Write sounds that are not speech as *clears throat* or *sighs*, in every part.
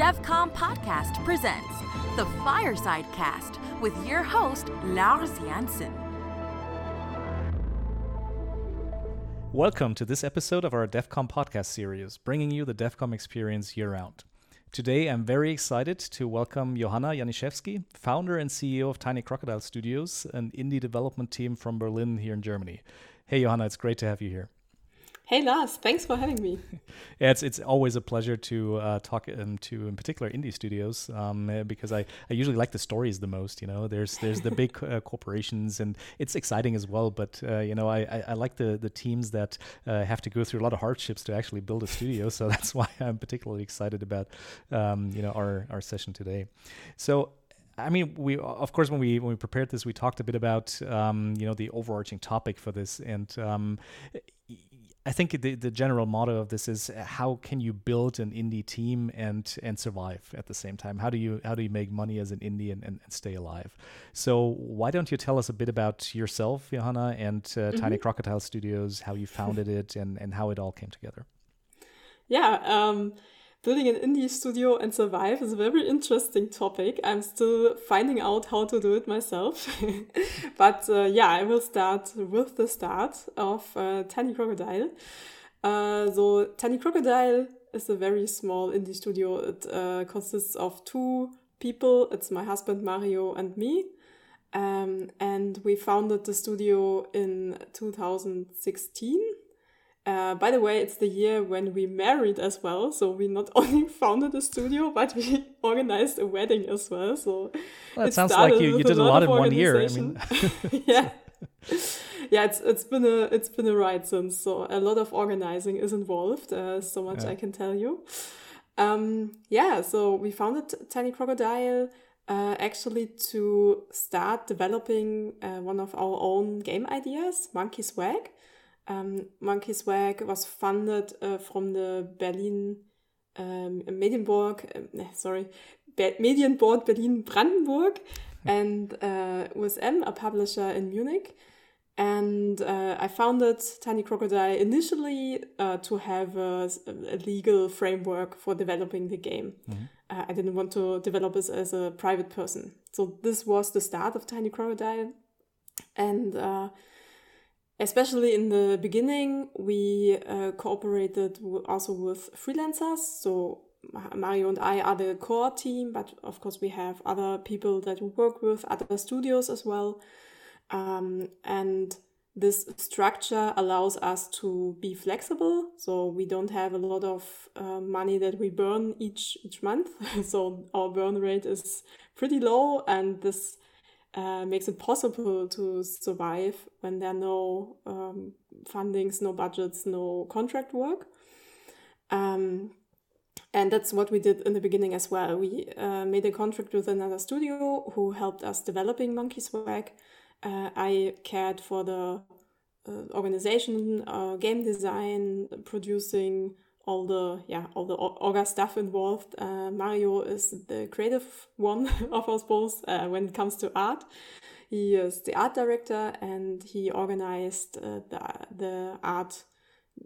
DevCom Podcast presents the Fireside Cast with your host, Lars Janssen. Welcome to this episode of our DevCom podcast series, bringing you the DevCom experience year round. Today, I'm very excited to welcome Johanna Janiszewski, founder and CEO of Tiny Crocodile Studios, an indie development team from Berlin here in Germany. Hey, Johanna, it's great to have you here. Hey Lars, thanks for having me. *laughs* yeah, it's it's always a pleasure to uh, talk um, to, in particular, indie studios um, uh, because I, I usually like the stories the most. You know, there's there's the big *laughs* uh, corporations and it's exciting as well. But uh, you know, I, I, I, like the the teams that uh, have to go through a lot of hardships to actually build a studio. so *laughs* that's why I'm particularly excited about um, you know our our session today. So I mean, we of course when we when we prepared this, we talked a bit about um, you know the overarching topic for this, and um, I think the, the general motto of this is uh, how can you build an indie team and and survive at the same time? How do you how do you make money as an indie and, and, and stay alive? So why don't you tell us a bit about yourself, Johanna, and uh, mm-hmm. Tiny Crocodile Studios, how you founded it, and and how it all came together? Yeah. Um, building an indie studio and survive is a very interesting topic. I'm still finding out how to do it myself. *laughs* but uh, yeah, I will start with the start of uh, Tiny Crocodile. Uh, so, Tiny Crocodile is a very small indie studio. It uh, consists of two people it's my husband Mario and me. Um, and we founded the studio in 2016 uh, by the way, it's the year when we married as well. So we not *laughs* only founded a studio, but we *laughs* organized a wedding as well. So well, it sounds like you, you did a lot, lot in one year. I mean, *laughs* yeah, yeah. It's it's been a it's been a ride since. So a lot of organizing is involved. Uh, so much yeah. I can tell you. Um, yeah. So we founded Tiny Crocodile. Uh, actually, to start developing uh, one of our own game ideas, Monkey Swag. Um, Monkey Swag was funded uh, from the Berlin um, Medienburg, uh, sorry, Be Medienboard Berlin Brandenburg and uh, USM, a publisher in Munich. And uh, I founded Tiny Crocodile initially uh, to have a, a, legal framework for developing the game. Mm -hmm. I didn't want to develop this as a private person. So this was the start of Tiny Crocodile. And especially in the beginning, we uh, cooperated also with freelancers. So Mario and I are the core team, but of course we have other people that we work with, other studios as well. Um, and this structure allows us to be flexible. So we don't have a lot of uh, money that we burn each each month. *laughs* so our burn rate is pretty low, and this uh, makes it possible to survive when there are no um, fundings, no budgets, no contract work. Um, and that's what we did in the beginning as well. We uh, made a contract with another studio who helped us developing Monkey Swag. Uh, I cared for the uh, organization, uh, game design, producing all the yeah all the orga stuff involved. Uh, Mario is the creative one *laughs* of us both uh, when it comes to art. He is the art director and he organized uh, the the art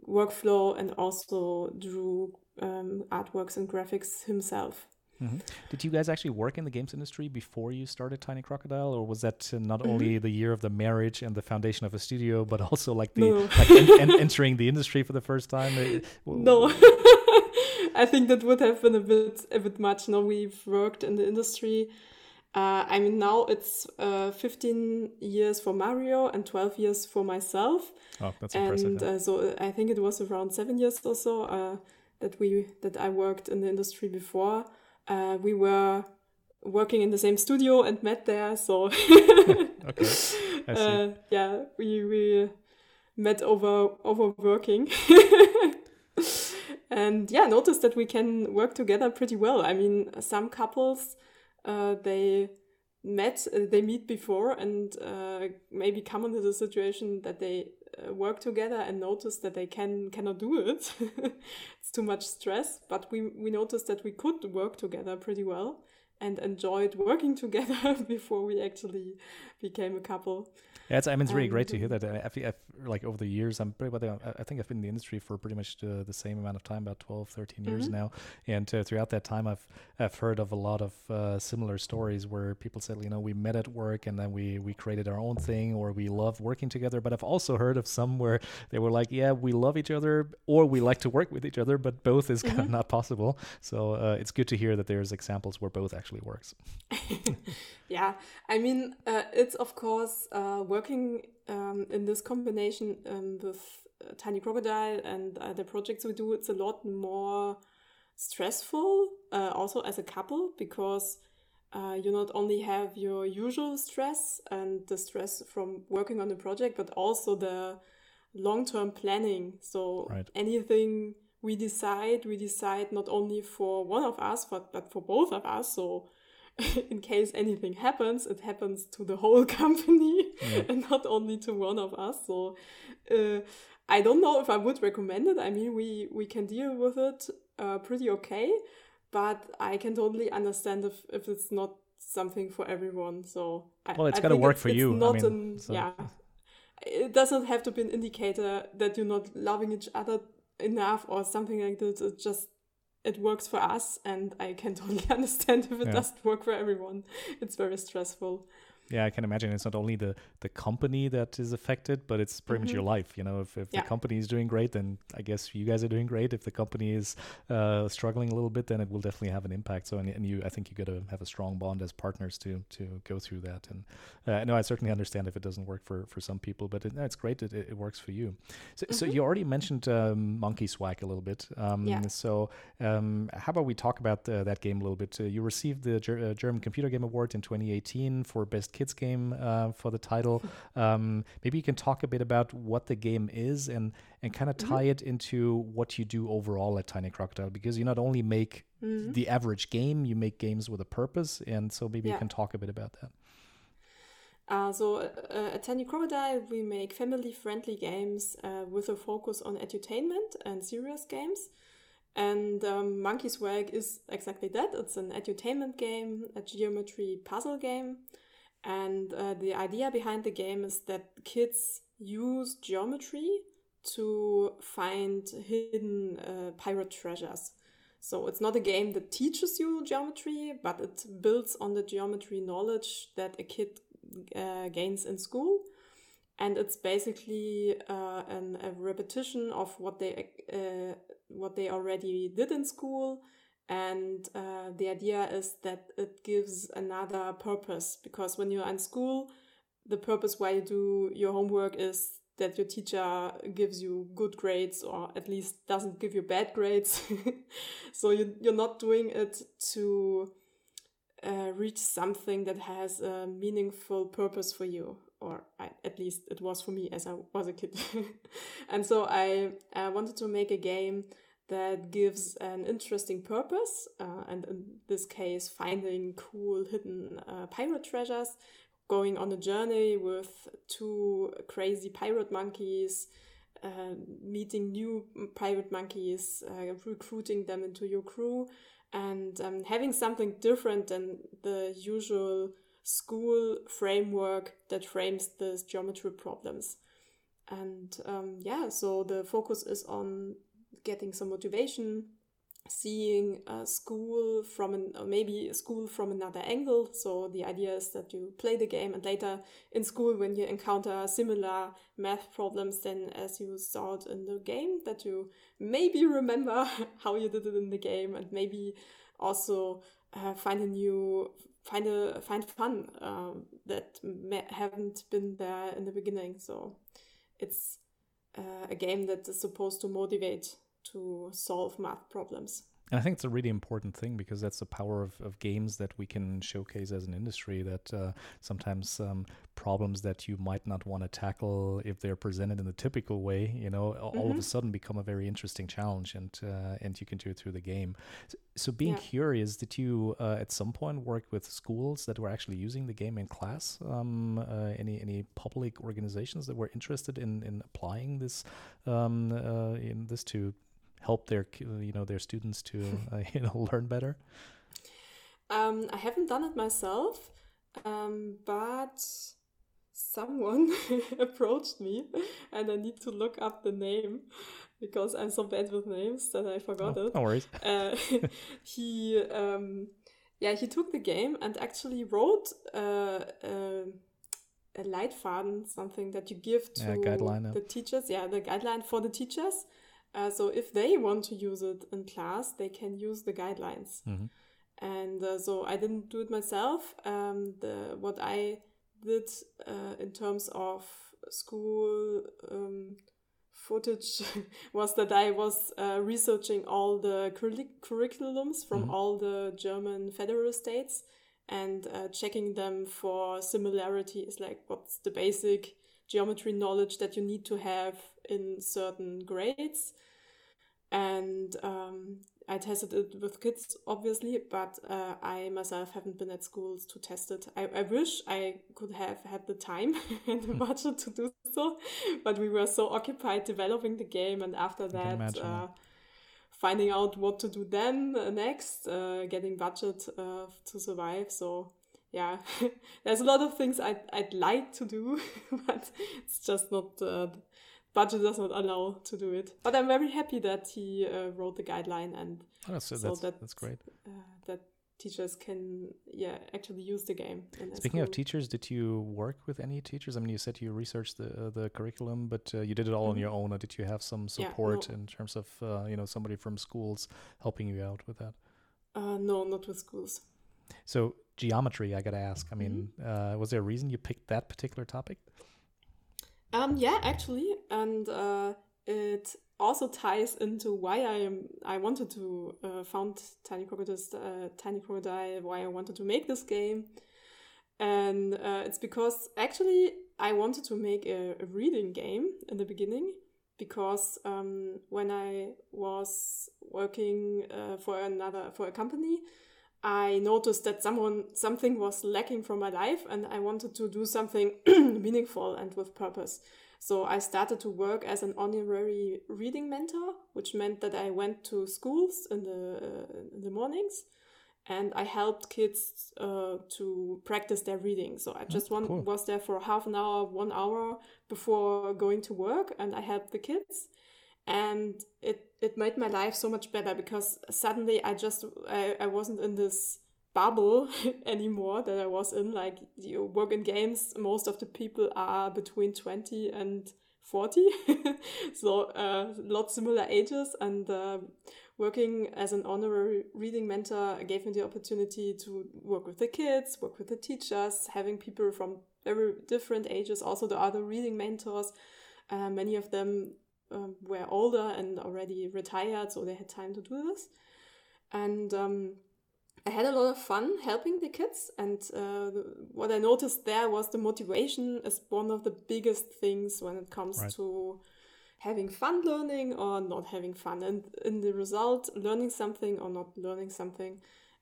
workflow and also drew um, artworks and graphics himself. Mm-hmm. Did you guys actually work in the games industry before you started Tiny Crocodile, or was that uh, not mm-hmm. only the year of the marriage and the foundation of a studio, but *laughs* also like the no. like en- en- *laughs* entering the industry for the first time? no, *laughs* I think that would have been a bit a bit much. Now we've worked in the industry. Uh, I mean, now it's uh, 15 years for Mario and 12 years for myself. Oh, that's and, impressive. And uh, so I think it was around seven years or so uh, that we that I worked in the industry before uh, we were working in the same studio and met there. So *laughs* okay, uh, yeah, we we met over over working. *laughs* and yeah, noticed that we can work together pretty well. I mean, some couples uh, they met uh, they meet before and uh, maybe come into the situation that they Uh, work together and notice that they can cannot do it. *laughs* it's too much stress. But we we noticed that we could work together pretty well and enjoyed working *laughs* together before we actually became a couple. Yeah, it's, I mean, it's really great to hear that. I, I, like over the years, I'm pretty, I think I've been in the industry for pretty much the, the same amount of time, about 12, 13 years mm-hmm. now. And uh, throughout that time, I've I've heard of a lot of uh, similar stories where people said, you know, we met at work and then we we created our own thing, or we love working together. But I've also heard of some where they were like, yeah, we love each other, or we like to work with each other, but both is mm-hmm. kind of not possible. So uh, it's good to hear that there's examples where both actually works. *laughs* yeah, I mean, uh, it's of course uh, working um, in this combination um, with uh, Tiny Crocodile and uh, the projects we do. It's a lot more stressful, uh, also as a couple, because uh, you not only have your usual stress and the stress from working on the project, but also the long term planning. So right. anything we decide, we decide not only for one of us, but, but for both of us. So *laughs* in case anything happens, it happens to the whole *laughs* company yeah. and not only to one of us. So uh, I don't know if I would recommend it. I mean, we we can deal with it uh, pretty okay, but I can totally understand if if it's not something for everyone. So well, it's got to work for you. Not I mean, an, so. yeah. It doesn't have to be an indicator that you're not loving each other enough or something like that. It's just it works for us and i can *laughs* totally understand if it yeah. doesn't work for everyone it's very stressful yeah, I can imagine it's not only the the company that is affected, but it's pretty mm-hmm. much your life. You know, if, if yeah. the company is doing great, then I guess you guys are doing great. If the company is uh, struggling a little bit, then it will definitely have an impact. So, and, and you, I think you got to have a strong bond as partners to to go through that. And uh, no, I certainly understand if it doesn't work for for some people, but it, no, it's great that it, it, works for you. So, mm-hmm. so you already mentioned um, Monkey Swag a little bit. Um, yeah. So, um, how about we talk about uh, that game a little bit? Uh, you received the Ger- uh, German Computer Game Award in 2018 for best kids game uh, for the title. *laughs* Um, maybe you can talk a bit about what the game is and and kind of mm-hmm. tie mm-hmm. it into what you do overall at Tiny Crocodile because you not only make mm-hmm. the average game, you make games with a purpose, and so maybe yeah. you can talk a bit about that. Uh, so uh, at Tiny Crocodile, we make family-friendly games uh, with a focus on edutainment and serious games. And um, Monkey Swag is exactly that. It's an edutainment game, a geometry puzzle game. And uh, the idea behind the game is that kids use geometry to find hidden uh, pirate treasures. So it's not a game that teaches you geometry, but it builds on the geometry knowledge that a kid uh, gains in school. And it's basically uh, an, a repetition of what they uh, what they already did in school and uh, the idea is that it gives another purpose because when you're in school, the purpose why you do your homework is that your teacher gives you good grades or at least doesn't give you bad grades. *laughs* so you, you're not doing it to uh, reach something that has a meaningful purpose for you. Or I, at least it was for me as I was a kid. *laughs* and so I, I wanted to make a game that gives an interesting purpose, uh, and in this case, finding cool hidden uh, pirate treasures, going on a journey with two crazy pirate monkeys, uh, meeting new pirate monkeys, uh, recruiting them into your crew, and um, having something different than the usual school framework that frames the geometry problems. And um, yeah, so the focus is on getting some motivation, seeing a school from an, or maybe a school from another angle. So the idea is that you play the game and later in school when you encounter similar math problems then as you saw it in the game that you maybe remember *laughs* how you did it in the game and maybe also uh, find a new find a find fun um, that haven't been there in the beginning. So it's uh, a game that is supposed to motivate to solve math problems. And I think it's a really important thing because that's the power of, of games that we can showcase as an industry. That uh, sometimes um, problems that you might not want to tackle if they're presented in the typical way, you know, mm-hmm. all of a mm-hmm. sudden become a very interesting challenge, and uh, and you can do it through the game. So, so being yeah. curious, did you uh, at some point work with schools that were actually using the game in class? Um, uh, any any public organizations that were interested in in applying this um, uh, in this to help their you know their students to *laughs* uh, *laughs* you know learn better? Um, I haven't done it myself, um, but someone *laughs* approached me and I need to look up the name because I'm so bad with names that I forgot oh, it. No worries. Uh, he, um, yeah, he took the game and actually wrote uh, uh, a Leitfaden, something that you give to yeah, guideline, the teachers. Yeah, the guideline for the teachers. Uh, so if they want to use it in class, they can use the guidelines. Mm-hmm. And uh, so I didn't do it myself. Um, the what I did uh, in terms of school um, footage *laughs* was that I was uh, researching all the curriculums from Mhm. all the German federal states and uh, checking them for similarities, like what's the basic geometry knowledge that you need to have in certain grades. And um, I tested it with kids, obviously, but uh, I myself haven't been at schools to test it. I, I wish I could have had the time *laughs* and the budget to do so, but we were so occupied developing the game, and after that, uh, finding out what to do then uh, next, uh, getting budget uh, to survive. So yeah, *laughs* there's a lot of things I'd, I'd like to do, *laughs* but it's just not uh, budget does not allow to do it. But I'm very happy that he uh, wrote the guideline and Oh, that's, So that's, that- that's great. uh, that teachers can yeah actually use the game. Speaking of teachers, did you work with any teachers? I mean, you said you researched the uh, the curriculum, but uh, you did it all on Mhm. your own, or did you have some Yeah, support no. in terms of uh, you know somebody from schools helping you out with that? uh, no, not with schools. So geometry, I gotta ask. I mean, uh, was there a reason you picked that particular topic? Um, yeah, actually, and uh, it also ties into why I. I wanted to uh, found Tiny Crocodile, uh, Tiny Crocodile. Why I wanted to make this game, and uh, it's because actually I wanted to make a, a reading game in the beginning because um, when I was working uh, for another for a company, I noticed that someone something was lacking from my life, and I wanted to do something *clears throat* meaningful and with purpose. So I started to work as an honorary reading mentor, which meant that I went to schools in the uh, in the mornings, and I helped kids uh, to practice their reading. So I just one, cool. was there for half an hour, one hour before going to work, and I helped the kids and it it made my life so much better because suddenly I just I, I wasn't in this bubble *laughs* anymore that I was in like you work in games most of the people are between 20 and 40 *laughs* so uh, lot similar ages and uh, working as an honorary reading mentor gave me the opportunity to work with the kids work with the teachers having people from very different ages also the other reading mentors uh, many of them um, were older and already retired, so they had time to do this. And um, I had a lot of fun helping the kids. And uh, what I noticed there was the motivation is one of the biggest things when it comes Right. to having fun learning or not having fun. And in the result, learning something or not learning something.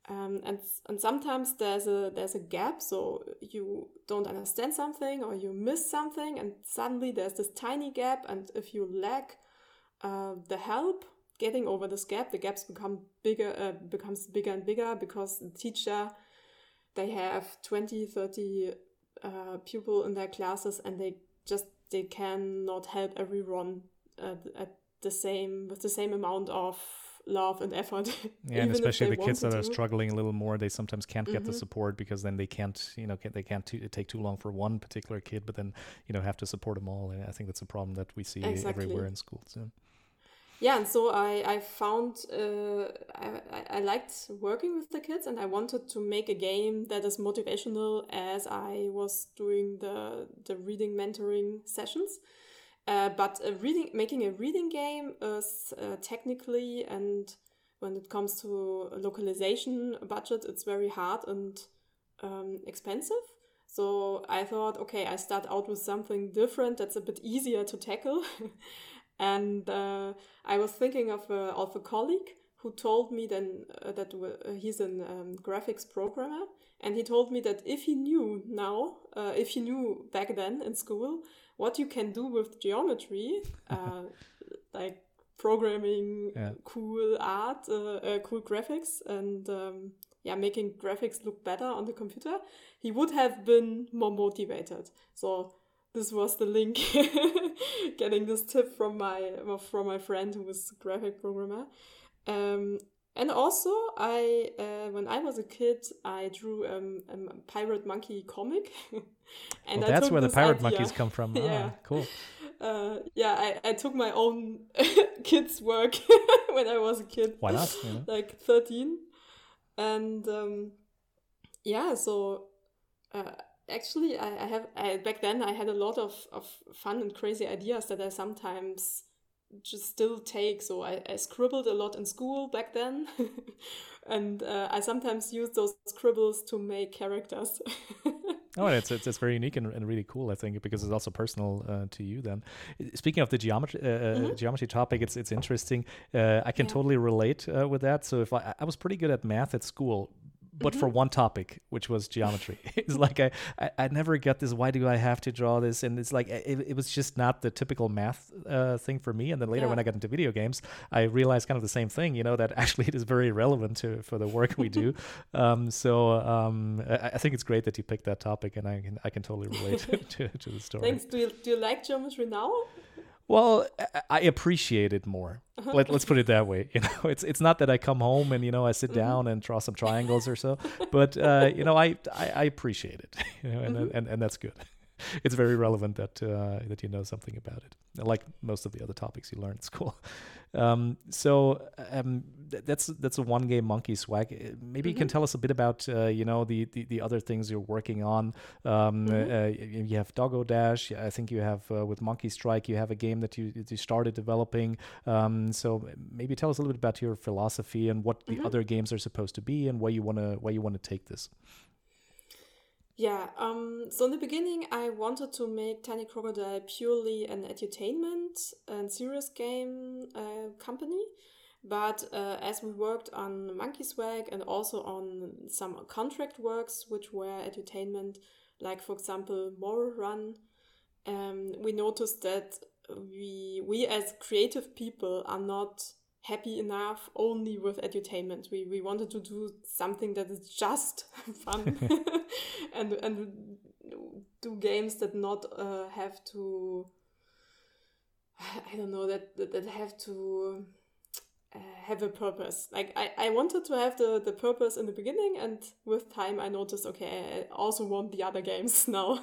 Um, and and sometimes there's a there's a gap, so you don't understand something or you miss something, and suddenly there's this tiny gap. And if you lack uh, the help getting over this gap, the gaps become bigger, uh, becomes bigger and bigger because the teacher they have 20, 30 uh, pupil in their classes, and they just they cannot help everyone uh, at the same with the same amount of love and effort. *laughs* Yeah, and especially the kids that are struggling a little more, they sometimes can't get the Mhm. support because then they can't, you know, they can't t- take too long for one particular kid, but then you know have to support them all. And I think that's a problem that we see Exactly. everywhere in schools. Yeah. Yeah and so i i found uh, I, I- liked working with the kids and i wanted to make a game that is motivational as i was doing the the reading mentoring sessions. Uh, but a reading making a reading game is uh, technically and when it comes to localization budget it's very hard and um, expensive. So i thought okay i start out with something different that's a bit easier to tackle *laughs* and uh, I was thinking of a, of a colleague who told me then uh, that w- uh, he's a um, graphics programmer, and he told me that if he knew now, uh, if he knew back then in school what you can do with geometry, uh, *laughs* like programming, Yeah. cool art, cool graphics, and um, yeah making graphics look better on the computer, he would have been more motivated. So this was the link. *laughs* Getting this tip from my from my friend who was a graphic programmer. Um, and also i uh, when i was a kid i drew um, a pirate monkey comic. *laughs* And well, that's where the pirate idea. monkeys come from. *laughs* Yeah. ah, cool. Uh, yeah I, I took my own kids work when i was a kid. Why not yeah. like 13 and um, yeah so uh, actually I, I have I, back then I had a lot of, of fun and crazy ideas that I sometimes just still take. So I, I scribbled a lot in school back then, *laughs* and uh, I sometimes use those scribbles to make characters. *laughs* oh, it's, it's, it's very unique and, and really cool, I think, because it's also personal uh, to you. Then, speaking of the geometry uh, uh mm-hmm. geometry topic, it's it's interesting. Uh, I can yeah. totally relate uh, with that. So if I, I was pretty good at math at school, but mm-hmm. for one topic, which was geometry. *laughs* it's like I, I, I, never got this. Why do I have to draw this? And it's like it, it was just not the typical math uh, thing for me. And then later, yeah. when I got into video games, I realized kind of the same thing. You know that *laughs* actually it is very relevant to for the work we do. *laughs* um, so um, I, I, think it's great that you picked that topic, and I can I can totally relate to, to the story. Thanks. Do you do you like geometry now? Well, I appreciate it more. Uh-huh. Let, us put it that way. *laughs* You know, it's it's not that I come home and you know I sit mm-hmm. down and draw some *laughs* triangles or so, but uh, you know I, I, I appreciate it. *laughs* You know, and, mm-hmm. and and that's good. *laughs* It's very relevant that uh, that you know something about it, like most of the other topics you learn at *laughs* school. Um, so um, th- that's that's a one game monkey swag. Uh, maybe mm-hmm. you can mm-hmm. tell us a bit about uh, you know the, the, the other things you're working on. Um, mm-hmm. uh, you have Doggo Dash. I think you have uh, with Monkey Strike. You have a game that you you started developing. Um, so maybe tell us a little bit about your philosophy and what the mm-hmm. other games are supposed to be and where you wanna where you wanna take this. Yeah, um, so in the beginning, I wanted to make Tiny Crocodile purely an edutainment and serious game uh, company. But uh, as we worked on Monkey Swag and also on some contract works, which were entertainment, like for example, Moral Run, um, we noticed that we we as creative people are not happy enough only with edutainment. We we wanted to do something that is just *laughs* fun *laughs* and and do games that not uh, have to *sighs* I don't know that that have to uh, have a purpose. Like I, I wanted to have the, the purpose in the beginning, and with time I noticed, okay, I also want the other games *laughs* now.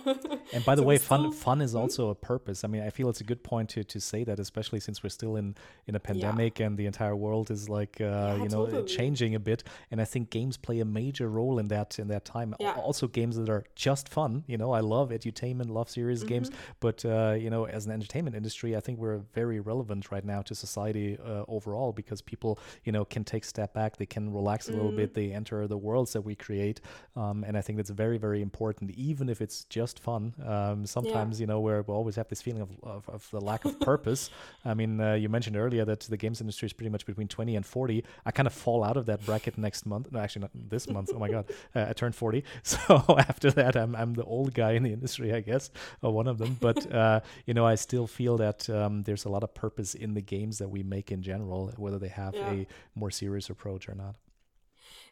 and by the so way, fun still... fun is hmm? also a purpose. I mean, I feel it's a good point to, to say that, especially since we're still in in a pandemic yeah. and the entire world is like uh, yeah, you know totally. changing a bit. And I think games play a major role in that in that time. Yeah. Also, games that are just fun. You know, I love edutainment, love serious mm-hmm. games, but uh, you know, as an entertainment industry, I think we're very relevant right now to society uh, overall because people you know can take a step back they can relax a little mm. bit they enter the worlds that we create um, and i think that's very very important even if it's just fun. Um, sometimes yeah. you know where we always have this feeling of, of, of the lack of purpose. *laughs* I mean uh, you mentioned earlier that the games industry is pretty much between 20 and 40 i kind of fall out of that bracket next month no actually not this *laughs* month oh my god uh, i turned 40 *laughs* so after that I'm, I'm the old guy in the industry i guess or one of them. But uh, you know i still feel that um, there's a lot of purpose in the games that we make in general whether they have yeah. a more serious approach or not.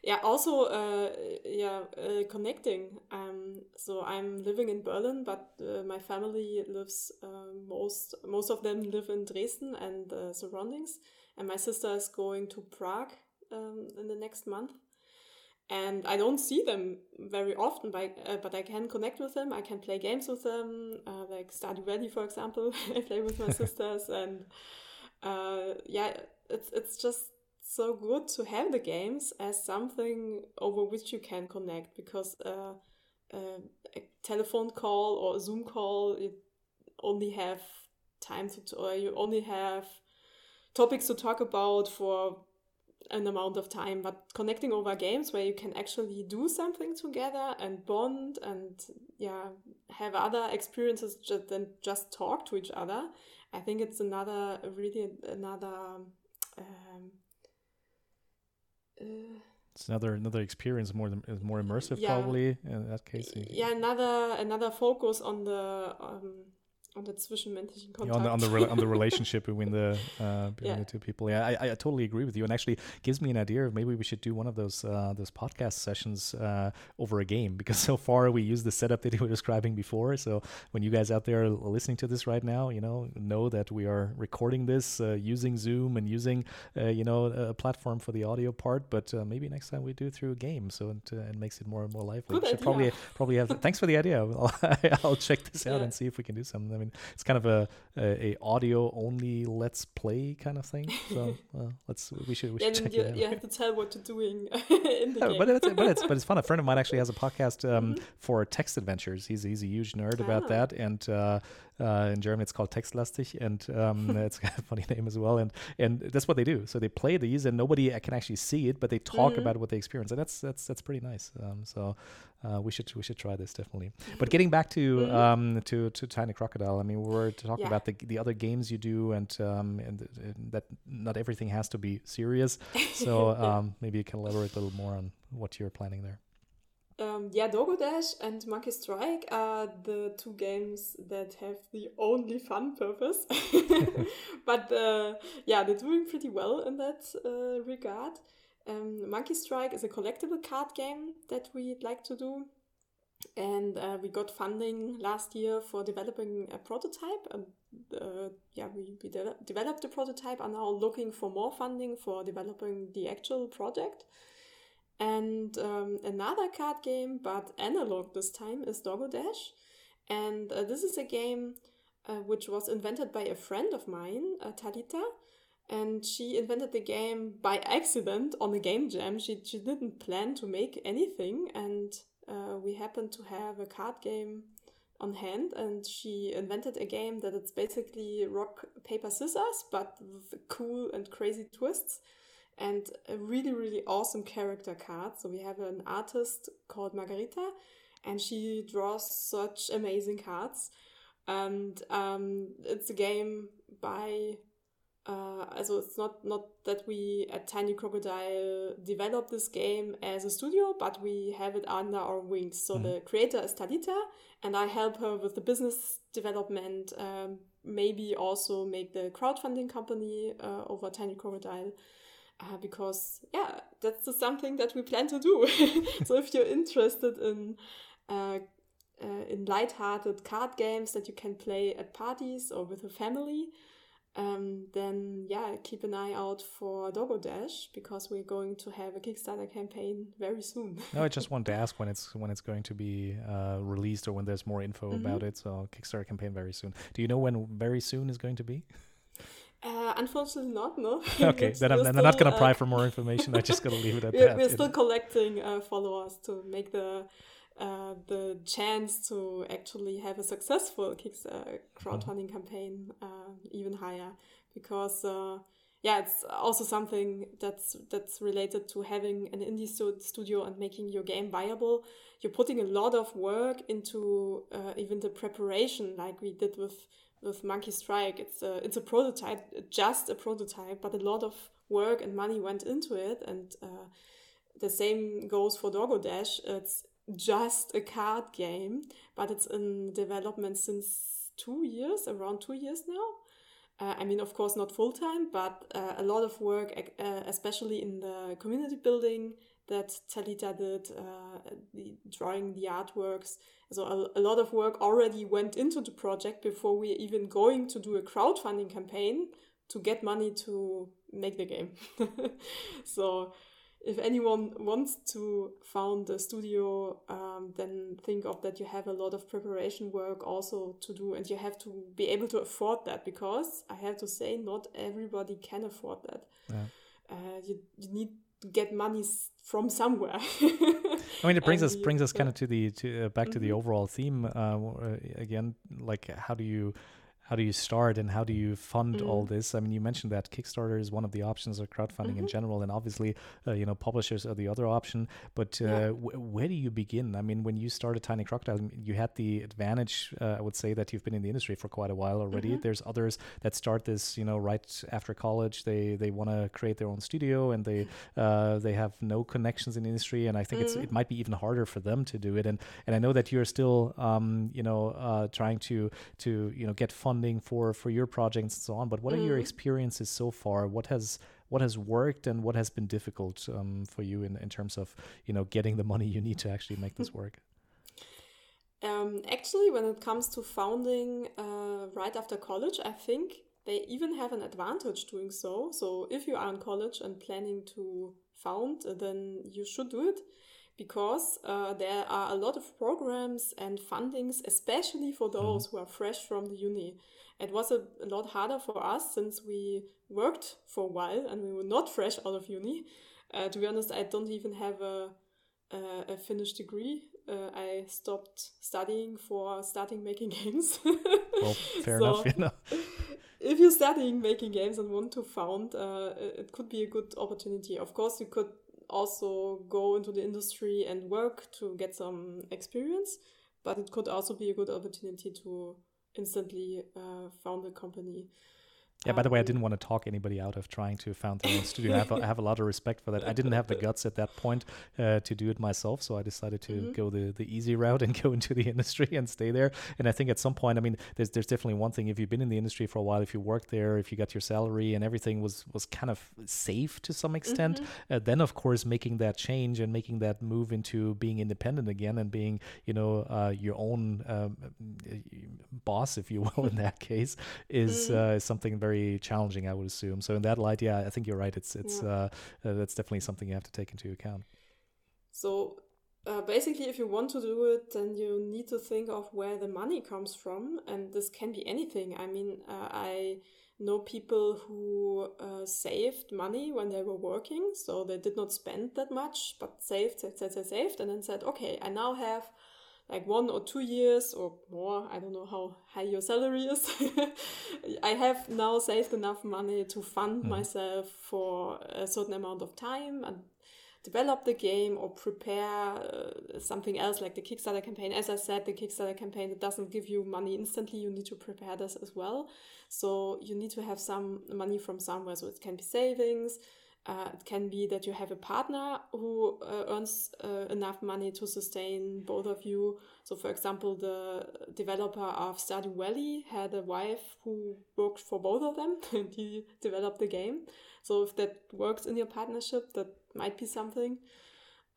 Yeah also uh, yeah uh, connecting. Um, so i'm living in berlin but uh, my family lives uh, most most of them live in dresden and the surroundings. And my sister is going to prague um, in the next month. And i don't see them very often but, uh, but i can connect with them. I can play games with them uh, like stardew valley for example *laughs* i play with my *laughs* sisters. And yeah it's it's just so good to have the games as something over which you can connect because uh, uh, a telephone call or a Zoom call, you only have time to, or you only have topics to talk about for an amount of time. But connecting over games where you can actually do something together and bond and yeah, have other experiences than just talk to each other. I think it's another really another um, uh, it's another another experience more than more immersive yeah. probably in that case yeah another another focus on the um, on the zwischenmenschlichen Kontakt. Yeah, on the on the, on the relationship between the uh, between yeah. the two people. Yeah, I, I totally agree with you, and actually gives me an idea of maybe we should do one of those uh, those podcast sessions uh, over a game because so far we use the setup that you were describing before. So when you guys out there listening to this right now, you know know that we are recording this uh, using Zoom and using uh, you know a platform for the audio part, but uh, maybe next time we do it through a game, so it, it makes it more and more lively. Good should idea. probably probably have. thanks for the idea. *laughs* I'll, I'll check this out yeah. and see if we can do something. I mean, it's kind of a a, a audio only let's play kind of thing. So well, *laughs* let's we should we should check you, it out. you have to tell what you're doing *laughs* in the yeah, game. But it's, but it's *laughs* but it's fun. A friend of mine actually has a podcast um, mm-hmm. for text adventures. He's he's a huge nerd about ah. that, and uh, uh, in German, it's called Textlastig, and um, *laughs* it's a funny name as well. And and that's what they do. So they play these, and nobody can actually see it, but they talk mm-hmm. about what they experience, and that's that's that's pretty nice. Um, so uh, we should we should try this definitely. But getting back to mm-hmm. um, to to Tiny Crocodile, I mean, we were talking yeah. about the the other games you do, and um, and, and that not everything has to be serious. So *laughs* um, maybe you can elaborate a little more on what you're planning there. Um, yeah, Doggo Dash and Monkey Strike are the two games that have the only fun purpose. *laughs* but uh, yeah, they're doing pretty well in that uh, regard. Um, Monkey Strike is a collectible card game that we'd like to do. And uh, we got funding last year for developing a prototype. And uh, yeah, we, we de developed the prototype, and are now looking for more funding for developing the actual project. And um, another card game, but analog this time, is Doggo Dash. And uh, this is a game uh, which was invented by a friend of mine, uh, Talita. And she invented the game by accident on a game jam. She, she didn't plan to make anything. And uh, we happened to have a card game on hand. And she invented a game that it's basically rock, paper, scissors, but with cool and crazy twists and a really, really awesome character card. So we have an artist called Margarita, and she draws such amazing cards. And um, it's a game by, uh, also it's not, not that we at Tiny Crocodile develop this game as a studio, but we have it under our wings. So mm. the creator is Talita, and I help her with the business development, um, maybe also make the crowdfunding company uh, over Tiny Crocodile uh, because yeah, that's something that we plan to do. *laughs* so if you're interested in uh, uh, in light-hearted card games that you can play at parties or with a family, um, then yeah, keep an eye out for Doggo Dash because we're going to have a Kickstarter campaign very soon. *laughs* no, I just want to ask when it's when it's going to be uh, released or when there's more info mm-hmm. about it. So Kickstarter campaign very soon. Do you know when very soon is going to be? *laughs* Uh, unfortunately, not. No. *laughs* *laughs* Okay, then I'm, still, I'm, not going to uh, pry for more *laughs* information. I just going to leave it at we're, that. We're still collecting uh, followers to make the uh, the chance to actually have a successful Kickstarter crowdfunding mm-hmm. campaign uh, even higher because uh, yeah, it's also something that's that's related to having an indie studio and making your game viable. You're putting a lot of work into even the preparation, like we did with with Monkey Strike. It's a it's a prototype, just a prototype, but a lot of work and money went into it. And uh, the same goes for Doggo Dash. It's just a card game, but it's in development since two years, around two years now. Uh, I mean, of course, not full time, but uh, a lot of work, uh, especially in the community building that Talita did, uh, the, drawing the artworks. So a, a, lot of work already went into the project before we're even going to do a crowdfunding campaign to get money to make the game. *laughs* so if anyone wants to found a studio, um, then think of that you have a lot of preparation work also to do, and you have to be able to afford that because I have to say, not everybody can afford that. Yeah. Uh, you, you need get money from somewhere. *laughs* I mean, it brings us brings us kind of to the to uh, back mm -hmm. to the mm-hmm. overall theme uh, uh, again. Like, how do you how do you start and how do you fund mm. all this? I mean, you mentioned that Kickstarter is one of the options or crowdfunding mm-hmm. in general, and obviously, uh, you know, publishers are the other option. But uh, yeah. w- where do you begin? I mean, when you started Tiny Crocodile, you had the advantage, uh, I would say, that you've been in the industry for quite a while already. Mm-hmm. There's others that start this, you know, right after college. They they want to create their own studio and they uh, they have no connections in the industry, and I think mm-hmm. it's it might be even harder for them to do it. And and I know that you're still, um, you know, uh, trying to to you know get funding funding for for your projects and so on. But what mm. are your mm. experiences so far? What has what has worked and what has been difficult um, for you in, in terms of you know getting the money you need to actually make this work? *laughs* Um, actually, when it comes to founding uh, right after college, I think they even have an advantage doing so. So if you are in college and planning to found, then you should do it because uh, there are a lot of programs and fundings, especially for mm-hmm. those who are fresh from the uni. It was a, a, lot harder for us since we worked for a while and we were not fresh out of uni. Uh, to be honest, I don't even have a, a, a finished degree. Uh, I stopped studying for starting making games. *laughs* well, *laughs* fair so, enough, you know. *laughs* if you're studying making games and want to found, uh, it could be a good opportunity. Of course, you could also go into the industry and work to get some experience, but it could also be a good opportunity to instantly uh, found a company yeah, by the way, I didn't want to talk anybody out of trying to found their own studio. I have, a, I have a lot of respect for that. I didn't have the *laughs* guts at that point uh, to do it myself, so I decided to mm-hmm. go the, the easy route and *laughs* go into the industry and stay there. And I think at some point, I mean, there's there's definitely one thing. If you've been in the industry for a while, if you worked there, if you got your salary and everything was was kind of safe to some extent, mm-hmm. uh, then of course making that change and making that move into being independent again and being you know uh, your own um, boss, if you will, *laughs* in that case, is mm-hmm. Uh, something very very challenging, I would assume. So in that light, yeah, I think you're right. It's it's yeah. uh, uh, that's definitely something you have to take into account. So uh, basically, if you want to do it, then you need to think of where the money comes from, and this can be anything. I mean, uh, I know people who uh, saved money when they were working, so they did not spend that much, but saved, saved, saved, saved, and then said, okay, I now have like one or two years or more. I don't know how high your salary is. *laughs* I have now saved enough money to fund mm. myself for a certain amount of time and develop the game or prepare uh, something else like the Kickstarter campaign. As I said, the Kickstarter campaign it doesn't give you money instantly. You need to prepare this as well. So you need to have some money from somewhere. So it can be savings uh, it can be that you have a partner who uh, earns uh, enough money to sustain both of you. So, for example, the developer of Stardew Valley had a wife who worked for both of them *laughs* and he developed the game. So, if that works in your partnership, that might be something.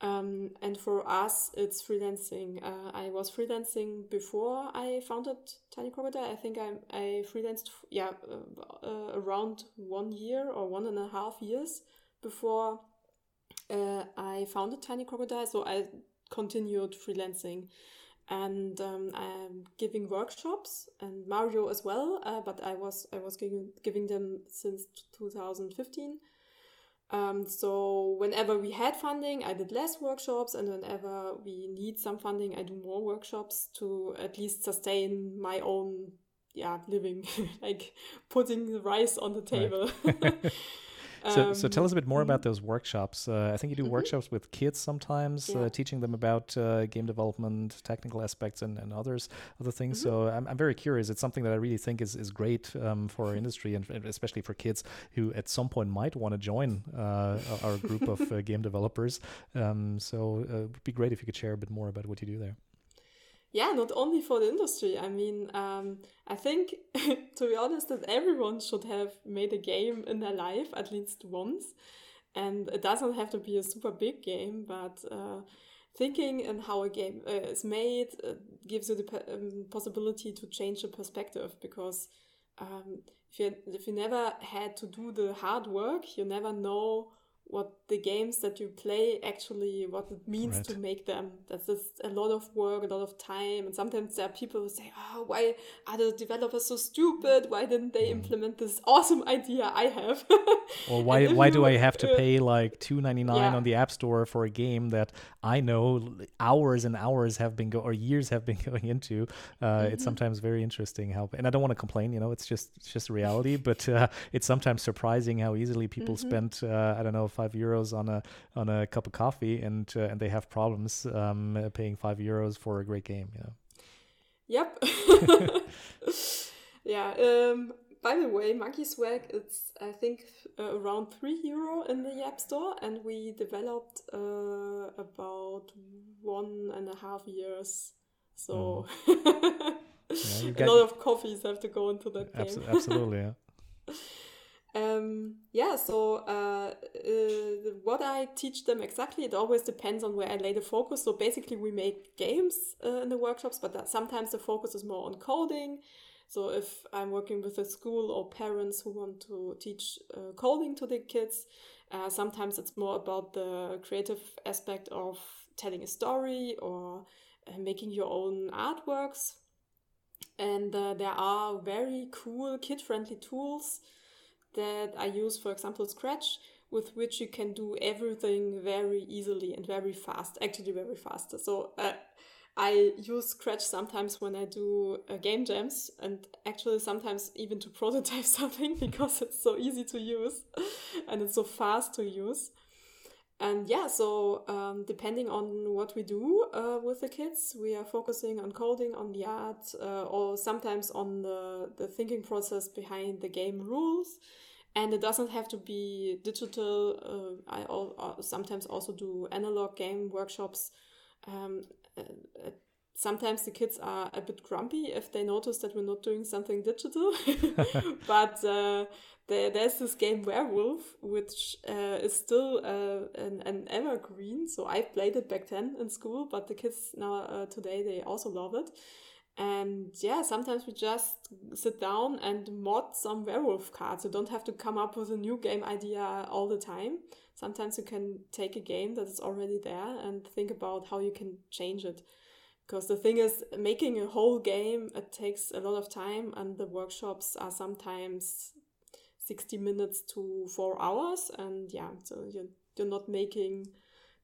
Um, and for us, it's freelancing. Uh, I was freelancing before I founded Tiny Crocodile. I think I, I freelanced, yeah, uh, uh, around one year or one and a half years before uh, I founded Tiny Crocodile. So I continued freelancing and um, I'm giving workshops and Mario as well. Uh, but I was I was giving giving them since 2015. Um, so whenever we had funding, I did less workshops, and whenever we need some funding, I do more workshops to at least sustain my own yeah living, *laughs* like putting the rice on the table. Right. *laughs* *laughs* So, um, so tell us a bit more about mm-hmm. those workshops. Uh, I think you do mm-hmm. workshops with kids sometimes, uh, yeah. uh, teaching them about uh, game development, technical aspects, and, and others other things. Mm-hmm. So I'm, I'm very curious. It's something that I really think is, is great um, for our industry and especially for kids who at some point might want to join uh, our group of uh, game developers. Um, so it would be great if you could share a bit more about what you do there yeah, not only for the industry. I mean, um, I think, *laughs* to be honest, that everyone should have made a game in their life at least once. And it doesn't have to be a super big game, but uh, thinking and how a game uh, is made uh, gives you the um, possibility to change the perspective because um, if, you, if you never had to do the hard work, you never know what the games that you play actually what it means right. to make them that's just a lot of work a lot of time and sometimes there are people who say oh why are the developers so stupid why didn't they mm. implement this awesome idea i have *laughs* or why why do i have to *laughs* pay like 2.99 yeah. on the app store for a game that i know hours and hours have been go or years have been *laughs* going into uh, mm-hmm. it's sometimes very interesting how and i don't want to complain you know it's just it's just reality but uh, it's sometimes surprising how easily people mm-hmm. spend uh, i don't know five euros on a on a cup of coffee, and uh, and they have problems um, paying five euros for a great game. You know. Yep. *laughs* yeah. Um, by the way, Monkey Swag, it's I think uh, around three euro in the App Store, and we developed uh, about one and a half years. So mm. *laughs* yeah, a lot of coffees have to go into that game. *laughs* absolutely, yeah. Um, yeah, so uh, uh, what I teach them exactly, it always depends on where I lay the focus. So basically, we make games uh, in the workshops, but sometimes the focus is more on coding. So if I'm working with a school or parents who want to teach uh, coding to the kids, uh, sometimes it's more about the creative aspect of telling a story or uh, making your own artworks. And there are very cool kid friendly tools that I use, for example, Scratch, with which you can do everything very easily and very fast, actually very fast. So uh, I use Scratch sometimes when I do uh, game jams and actually sometimes even to *laughs* prototype something because it's so easy to use and it's so fast to use. And yeah, so um, depending on what we do uh, with the kids, we are focusing on coding, on the art, uh, or sometimes on the, the thinking process behind the game rules and it doesn't have to be digital. Uh, I uh, sometimes also do analog game workshops. Um, uh, sometimes the kids are a bit grumpy if they notice that we're not doing something digital. *laughs* *laughs* but uh, there, there's this game Werewolf, which uh, is still an, an, evergreen. So I played it back then in school, but the kids now today they also love it. And yeah, sometimes we just sit down and mod some werewolf cards. You don't have to come up with a new game idea all the time. Sometimes you can take a game that is already there and think about how you can change it. Because the thing is, making a whole game, it takes a lot of time, and the workshops are sometimes 60 minutes to four hours. And yeah, so you're, you're not making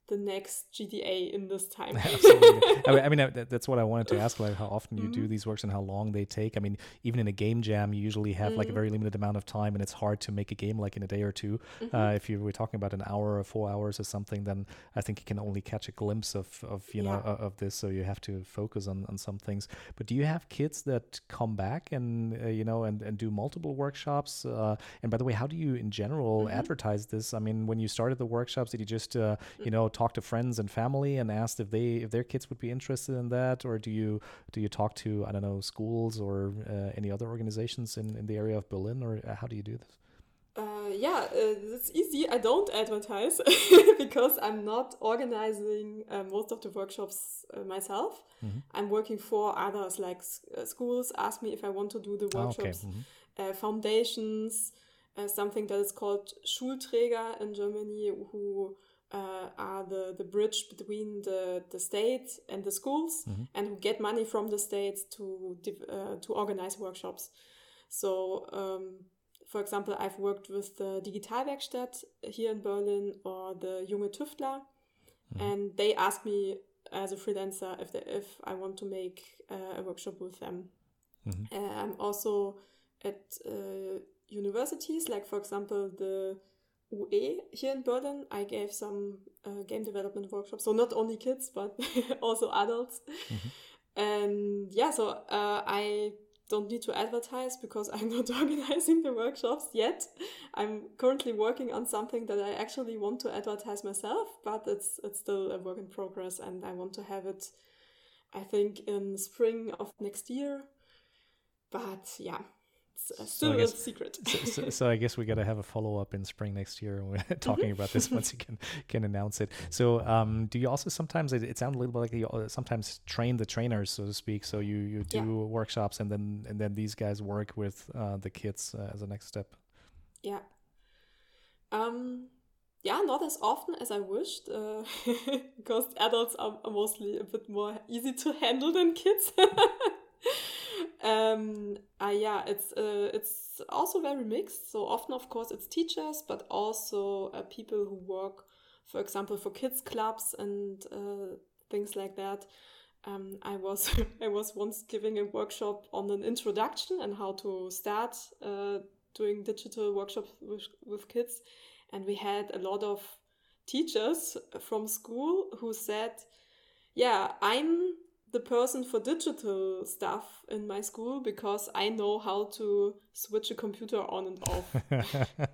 the next GTA in this time. *laughs* Absolutely. I mean, I that's what I wanted to *laughs* ask, like how often you mm-hmm. do these works and how long they take. I mean, even in a game jam, you usually have mm-hmm. like a mm-hmm. very limited amount of time, and it's hard to make a game like in a day or 2 mm-hmm. uh, if you were talking about an hour or four hours or something, then I think you can only catch a glimpse of, of you yeah. know of this. So you have to focus on, on some things. But do you have kids that come back and uh, you know and, and do multiple workshops? Uh, and by the way, how do you in general mm-hmm. advertise this? I mean, when you started the workshops, did you just uh, you know talk to friends and family and asked if they if their kids would be interested in that, or do you do you talk to I don't know schools or uh, any other organizations in in the area of Berlin, or uh, how do you do this? Uh, yeah, uh, it's easy. I don't advertise *laughs* because I'm not organizing uh, most of the workshops uh, myself. Mm-hmm. I'm working for others, like uh, schools ask me if I want to do the workshops, oh, okay. mm-hmm. Uh, foundations, something that is called Schulträger in Germany, who uh, are the, the bridge between the, the state and the schools mm-hmm. and who get money from the state to uh, to organize workshops. So, um, for example, I've worked with the Digitalwerkstatt here in Berlin or the Junge Tüftler, mm-hmm. and they ask me as a freelancer if they, if I want to make uh, a workshop with them. Mm-hmm. Uh, I'm also at uh, universities, like for example the UE here in Berlin, I gave some uh, game development workshops. So not only kids, but *laughs* also adults. Mm-hmm. And yeah, so uh, I don't need to advertise because *laughs* I'm not organizing the workshops yet. I'm currently working on something that I actually want to advertise myself, but it's it's still a work in progress, and I want to have it. I think in spring of next year. But yeah, still so a secret. so, so, so, I guess we got to have a follow up in spring next year when we're *laughs* talking mm-hmm. about this once you can can announce it. So, um, do you also sometimes it, it sounds a little bit like you uh, sometimes train the trainers, so to speak. So you you do yeah. workshops and then and then these guys work with uh, the kids uh, as a next step. Yeah. Um. yeah, not as often as I wished, uh, *laughs* because adults are mostly a bit more easy to handle than kids. *laughs* *laughs* um, uh, yeah, it's uh, it's also very mixed. So often, of course, it's teachers, but also uh, people who work, for example, for kids clubs and uh, things like that. Um, I was *laughs* I was once giving a workshop on an introduction and how to start uh, doing digital workshops with, with kids, and we had a lot of teachers from school who said, "Yeah, I'm the person for digital stuff in my school because I know how to switch a computer on and off."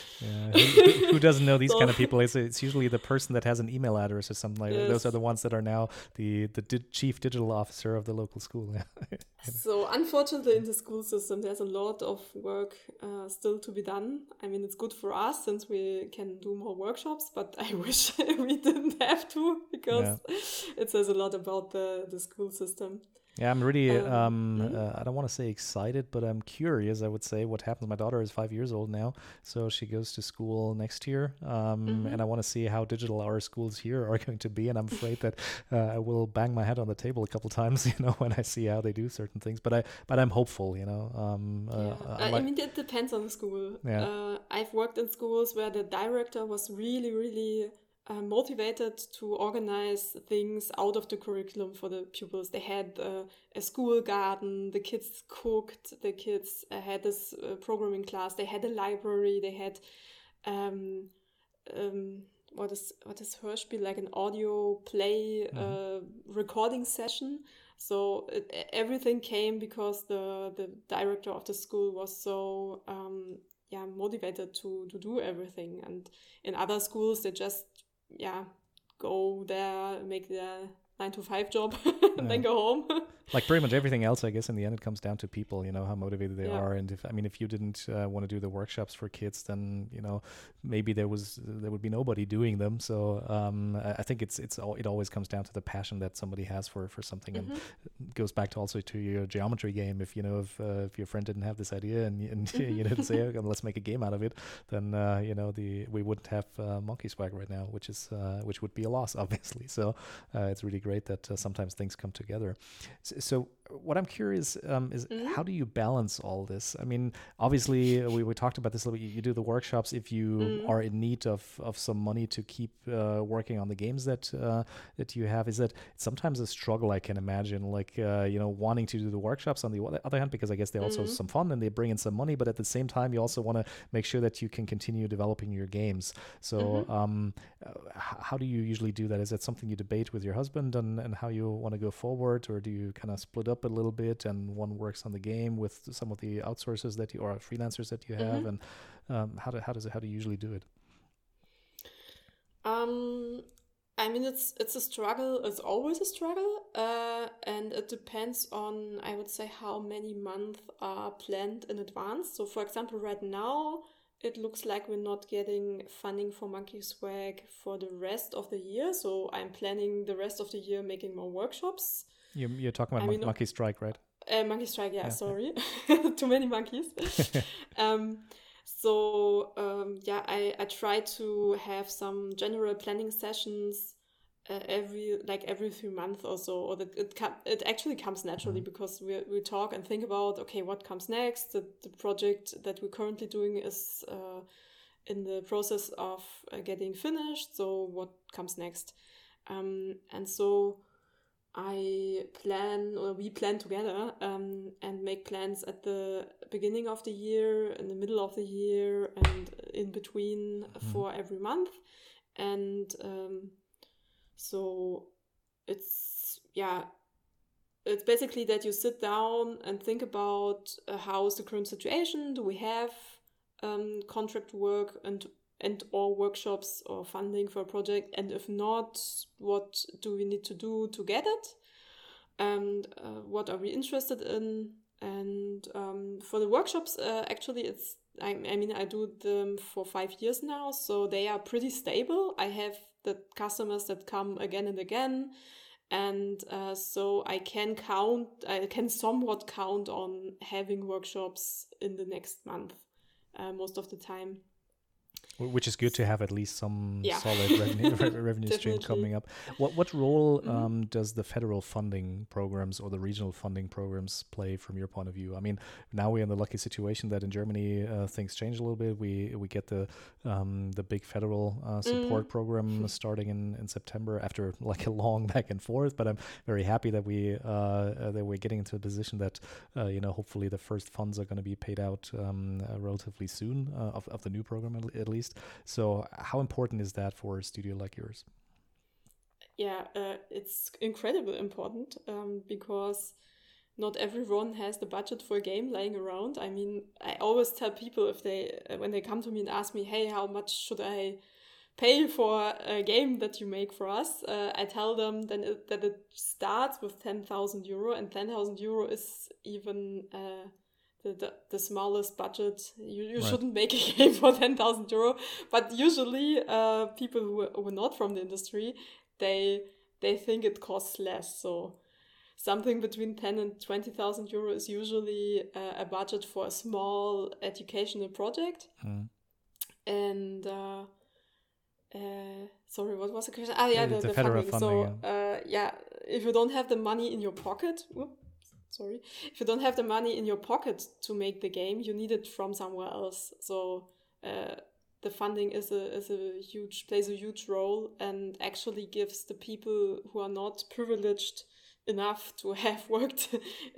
*laughs* Yeah. Who, who, doesn't know these so, kind of *laughs* people? It's, it's usually the person that has an email address or something like yes. that. Those are the ones that are now the the di chief digital officer of the local school. *laughs* so unfortunately, in the school system, there's a lot of work uh, still to be done. I mean, it's good for us since we can do more workshops, but I *laughs* wish we didn't have to because yeah. it says a lot about the the school system. Yeah, I'm really. Um, um, mm-hmm. uh, I don't want to say excited, but I'm curious. I would say what happens. My daughter is five years old now, so she goes to school next year, um, mm-hmm. and I want to see how digital our schools here are *laughs* going to be. And I'm afraid that uh, I will bang my head on the table a couple times, *laughs* you know, when I see how they do certain things. But I, but I'm hopeful, you know. Um, uh, yeah. I, like, I, mean, it depends on the school. Yeah. Uh, I've worked in schools where the director was really, really uh, motivated to organize things out of the curriculum for the pupils. They had uh, a school garden, the kids cooked, the kids uh, had this uh, programming class, they had a library, they had um, um, what is what is Hörspiel like an audio play mm -hmm. recording session. So it, everything came because the the director of the school was so um, yeah motivated to to do everything. And in other schools, they just yeah, go there, make their nine to five job, *laughs* and yeah. then go home. *laughs* like pretty much everything else, I guess in the end it comes down to people, you know, how motivated they yeah. are. And if I mean, if you didn't uh, want to do the workshops for kids, then you know maybe there was there would be nobody doing them. So um, I think it's it's all, it always comes down to the passion that somebody has for for something, mm-hmm. and goes back to also to your geometry game. If you know if uh, if your friend didn't have this idea and, and *laughs* you didn't say okay, let's make a game out of it, then uh, you know the we wouldn't have uh, Monkey Swag right now, which is uh, which would be a loss, obviously. So uh, it's really great that sometimes things come together. So, so what I'm curious um, is mm-hmm. how do you balance all this? I mean, obviously we, we talked about this a little bit. You, you do the workshops if you mm-hmm. are in need of, of some money to keep uh, working on the games that uh, that you have. Is that sometimes a struggle? I can imagine, like uh, you know, wanting to do the workshops on the other hand, because I guess they also mm-hmm. some fun and they bring in some money, but at the same time, you also want to make sure that you can continue developing your games. So, mm-hmm. um, uh, how do you usually do that? Is that something you debate with your husband and, and how you want to go forward, or do you kind of split up? up a little bit and one works on the game with some of the outsources that you or freelancers that you have mm-hmm. and um, how, do, how does it how do you usually do it um I mean, it's it's a struggle. It's always a struggle, uh, and it depends on I would say how many months are planned in advance. So, for example, right now it looks like we're not getting funding for Monkey Swag for the rest of the year. So I'm planning the rest of the year making more workshops. You're, you're talking about I mean, Monkey Strike, right? Uh, monkey Strike, yeah, yeah. sorry. *laughs* Too many monkeys. *laughs* um, so, um, yeah, I, I try to have some general planning sessions uh, every like every few months or so or that it it actually comes naturally mm because we, we talk and think about okay what comes next the, the project that we're currently doing is uh, in the process of uh, getting finished so what comes next um, and so I plan or we plan together um, and make plans at the beginning of the year, in the middle of the year, and in between mm-hmm. for every month. And um, so it's, yeah, it's basically that you sit down and think about uh, how is the current situation? Do we have um, contract work and and or workshops or funding for a project? And if not what do we need to do to get it? And uh, what are we interested in? And um, for the workshops uh, actually it's I, I mean i do them for five years now so they are pretty stable. I have the customers that come again and again. And uh, so i can count i can somewhat count on having workshops in the next month uh, most of the time which is good to have at least some yeah. solid revenue, *laughs* revenue stream coming up. What what role mm-hmm. um, does the federal funding programs or the regional funding programs play from your point of view? I mean, now we're in the lucky situation that in Germany uh, things change a little bit. We we get the um, the big federal uh, support mm. program *laughs* starting in, in September after like a long *laughs* back and forth. But I'm very happy that we uh, uh that we're getting into a position that uh, you know hopefully the first funds are going to be paid out um, uh, relatively soon of of the new program at least. So, how important is that for a studio like yours? Yeah, uh, it's incredibly important um, because not everyone has the budget for a game laying around. I mean, I always tell people if they uh, when they come to me and ask me, "Hey, how much should I pay for a game that you make for us?" Uh, I tell them then it, that it starts with ten thousand euro, and ten thousand euro is even uh, the, the, smallest budget. You, you right. shouldn't make a game *laughs* for 10,000 euro. But usually, uh, people who, who are not from the industry, they, they think it costs less. So something between 10 and 20,000 euro is usually uh, a budget for a small educational project. Mm. And, uh, uh, sorry, what was the question? Ah, yeah, the, the, the funding. funding. So, yeah. Uh, yeah, if you don't have the money in your pocket, whoop, sorry. If you don't have the money in your pocket to make the game you need it from somewhere else. So uh, the funding is a is a huge plays a huge role and actually gives the people who are not privileged enough to *laughs* have worked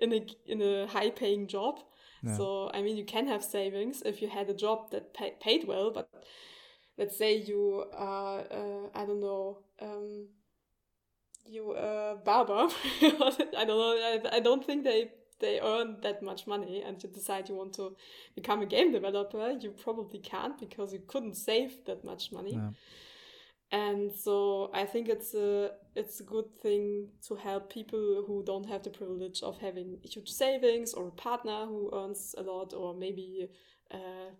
in a in a high paying job. Yeah. so i mean you can have savings if you had a job that pay, paid well but let's say you are uh, i don't know um, you a barber. *laughs* I don't know. I, I don't think they they earn that much money and you decide you want to become a game developer, you probably can't because you couldn't save that much money. Yeah. And so I think it's a it's a good thing to help people who don't have the privilege of having huge savings or a partner who earns a lot or maybe uh,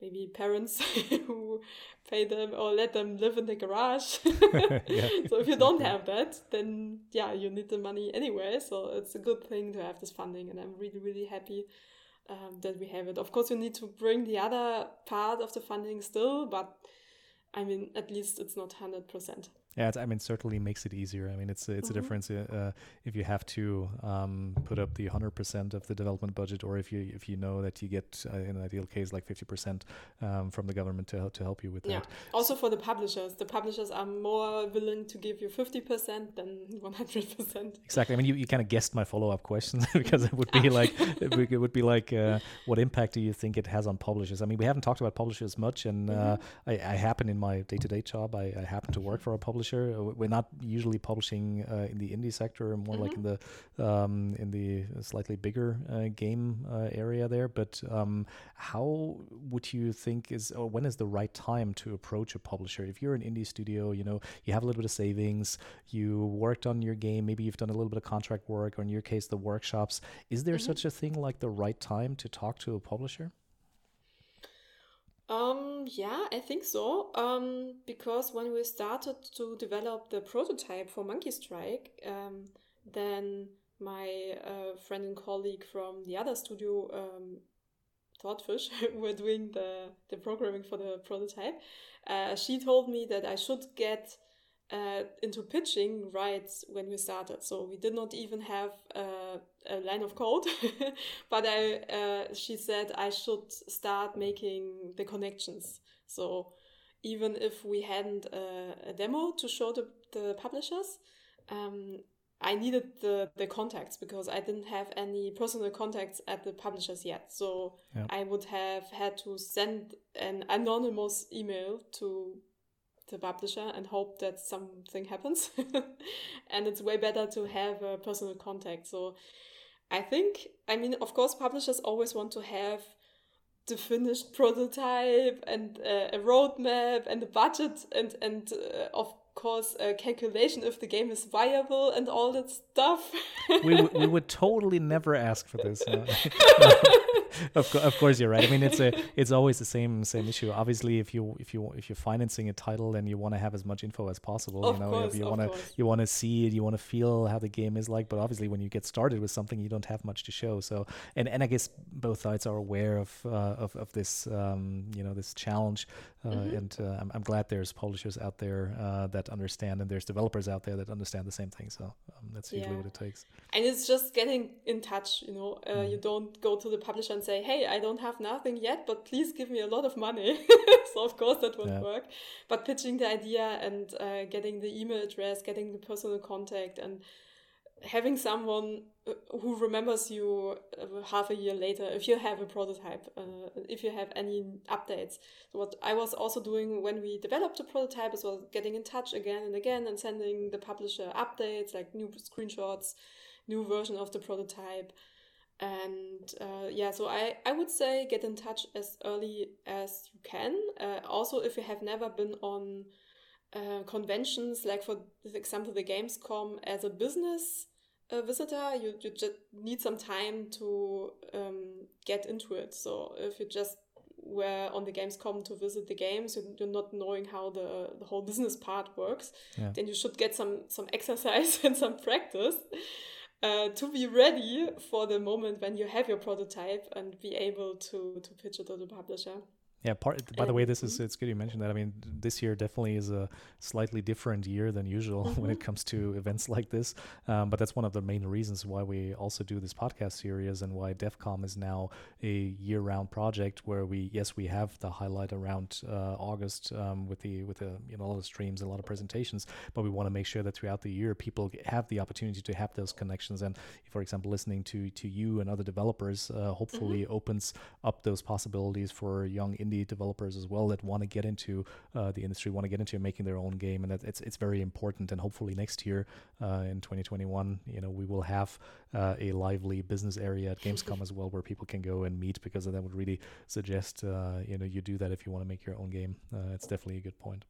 maybe parents *laughs* who pay them or let them live in the garage. *laughs* yeah, *laughs* so if you don't have that, then yeah, you need the money anyway. So it's a good thing to have this funding, and I'm really really happy um, that we have it. Of course, you need to bring the other part of the funding still, but I mean, at least it's not hundred percent. Yeah, I mean, certainly makes it easier. I mean, it's it's mm-hmm. a difference uh, if you have to um, put up the hundred percent of the development budget, or if you if you know that you get uh, in an ideal case like fifty percent um, from the government to help to help you with yeah. that. Also for the publishers, the publishers are more willing to give you fifty percent than *laughs* one hundred percent. Exactly. I mean, you, you kind of guessed my follow up question *laughs* because it would be like *laughs* it would be like uh, what impact do you think it has on publishers? I mean, we haven't talked about publishers much, and uh, mm-hmm. I, I happen in my day to day job, I, I happen to work for a publisher publisher. Uh, we're not usually publishing uh, in the indie sector, more mm-hmm. like in the um, in the slightly bigger uh, game uh, area there. But um, how would you think is or when is the right time to approach a publisher? If you're an indie studio, you know you have a little bit of savings, you worked on your game, maybe you've done a little bit of contract work, or in your case, the workshops. Is there mm-hmm. such a thing like the right time to talk to a publisher? Um, yeah, I think so. Um, because when we started to develop the prototype for Monkey Strike, um, then my uh, friend and colleague from the other studio, um, Thoughtfish, who *laughs* were doing the, the programming for the prototype. Uh, she told me that I should get uh, into pitching right when we started. So we did not even have uh, a line of code, *laughs* but I uh, she said I should start making the connections. So even if we hadn't a, a demo to show the, the publishers, um, I needed the, the contacts because I didn't have any personal contacts at the publishers yet. So yeah. I would have had to send an anonymous email to the publisher and hope that something happens. *laughs* and it's way better to have a personal contact. So I think, I mean, of course, publishers always want to have the finished *laughs* prototype and uh, a roadmap and a budget and and uh, of course a calculation if the game is viable and all that stuff. we, we *laughs* would totally never ask for this. *laughs* of, co- of course you're right. I mean, it's a it's always the same same issue. Obviously, if you if you if you're financing a title, then you want to have as much info as possible. Of you know, course, you want to you want to see it, you want to feel how the game is like. But obviously, when you get started with something, you don't have much to show. So, and and I guess both sides are aware of uh, of of this um, you know this challenge, uh, Mm-hmm. and uh, I'm, I'm glad there's publishers out there uh, that understand, and there's developers out there that understand the same thing. So um, that's usually Yeah. what it takes. and it's just getting in touch you know uh, Mm. you don't go to the publisher and say hey i don't have nothing yet but please give me a lot of money. *laughs* So of course that won't Yeah. work. But pitching the idea and uh, getting the email address getting the personal contact and having someone uh, who remembers you uh, half a year later if you have a prototype uh, if you have any updates. So what i was also doing when we developed the prototype is well getting in touch again and again and sending the publisher updates like new screenshots new version of the prototype and uh, yeah so I, I would say get in touch as early as you can. Uh, also if you have never been on uh, conventions like for example the gamescom as a business uh, visitor you, you just need some time to um, get into it. So if you just were on the gamescom to visit the games you- you're not knowing how the, the whole business part works Yeah. then you should get some some *laughs* exercise and some practice uh, to be ready for the moment when you have your prototype and be able to to pitch it to the publisher Yeah, part. By the way, this is it's good you mentioned that. I mean, this year definitely is a slightly different year than usual *laughs* when it comes to events like this. Um, but that's one of the main reasons why we also do this podcast series and why DevCom is now a year-round project where we yes we have the highlight around uh, August um, with the with the you know a lot of streams and a lot of presentations, but we want to make sure that throughout the year people have the opportunity to have those connections and for example listening to to you and other developers uh, hopefully opens up those possibilities for young indie developers as well that want to get into uh, the industry want to get into making their own game and that it's it's very important and hopefully next year uh, in 2021 you know we will have uh, a lively business area at Gamescom *laughs* as well where people can go and meet because that would really suggest uh, you know you do that if you want to make your own game. Uh, it's definitely a good point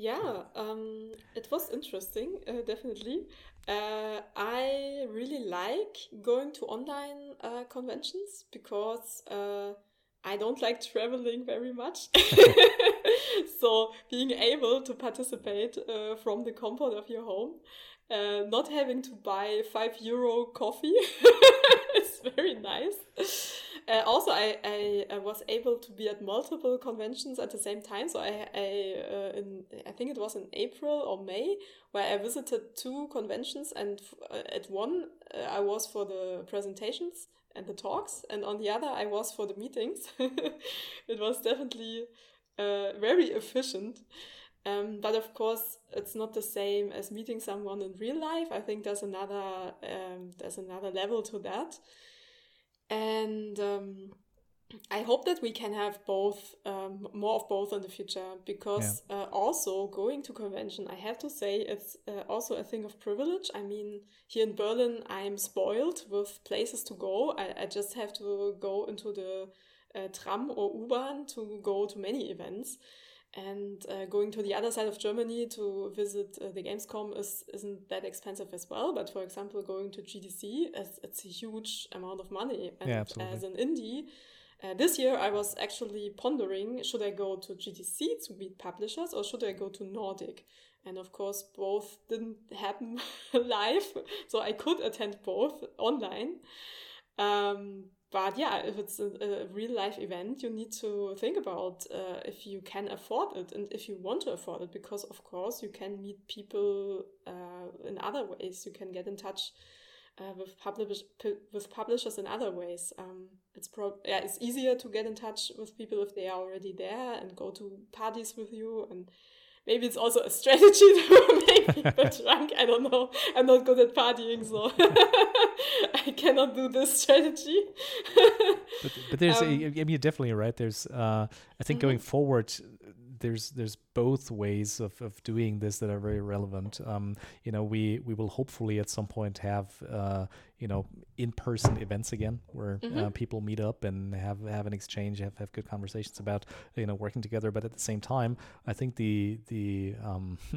Yeah, um, it was interesting, uh, definitely. Uh, I really like going to online uh, conventions because uh, I don't like traveling very much. *laughs* so being able to participate uh, from the comfort of your home, uh, not having to buy five euro coffee *laughs* is very nice. Uh, also, I, I, was able to be at multiple conventions at the same time. So I, I uh, in I think it was in April or May where I visited two conventions, and uh, at one uh, I was for the presentations and the talks, and on the other I was for the meetings. *laughs* it was definitely uh, very efficient. Um, but of course, it's not the same as meeting someone in real life. I think there's another um, there's another level to that, and um, I hope that we can have both um, more of both in the future. Because uh, also going to convention, I have to say it's uh, also a thing of privilege. I mean, here in Berlin, I'm spoiled with places to go. I, I just have to go into the uh, tram or U-Bahn to go to many events and uh, going to the other side of Germany to visit uh, the Gamescom is isn't that expensive as well. But for example, going to GDC, is, it's a huge amount of money. And Yeah, absolutely. as an indie, uh, this year I was actually pondering: should I go to GDC to meet publishers, or should I go to Nordic? And of course, both didn't happen *laughs* live, so I could attend both online. Um, but yeah, if it's a, a real life event, you need to think about uh, if you can afford it and if you want to afford it, because of course you can meet people uh, in other ways. You can get in touch uh, with publish with publishers in other ways. Um, it's pro yeah, it's easier to get in touch with people if they are already there and go to parties with you and. Maybe it's also a strategy to make people drunk. I don't know. I'm not good at partying, so *laughs* I cannot do this strategy. but, but there's Um, a, I mean you're definitely right there's uh, I think going forward there's there's both ways of, of doing this that are very relevant. Um, you know, we we will hopefully at some point have uh, you know in-person events again where uh, mm-hmm. uh, people meet up and have have an exchange have, have good conversations about you know working together but at the same time i think the the um, *laughs*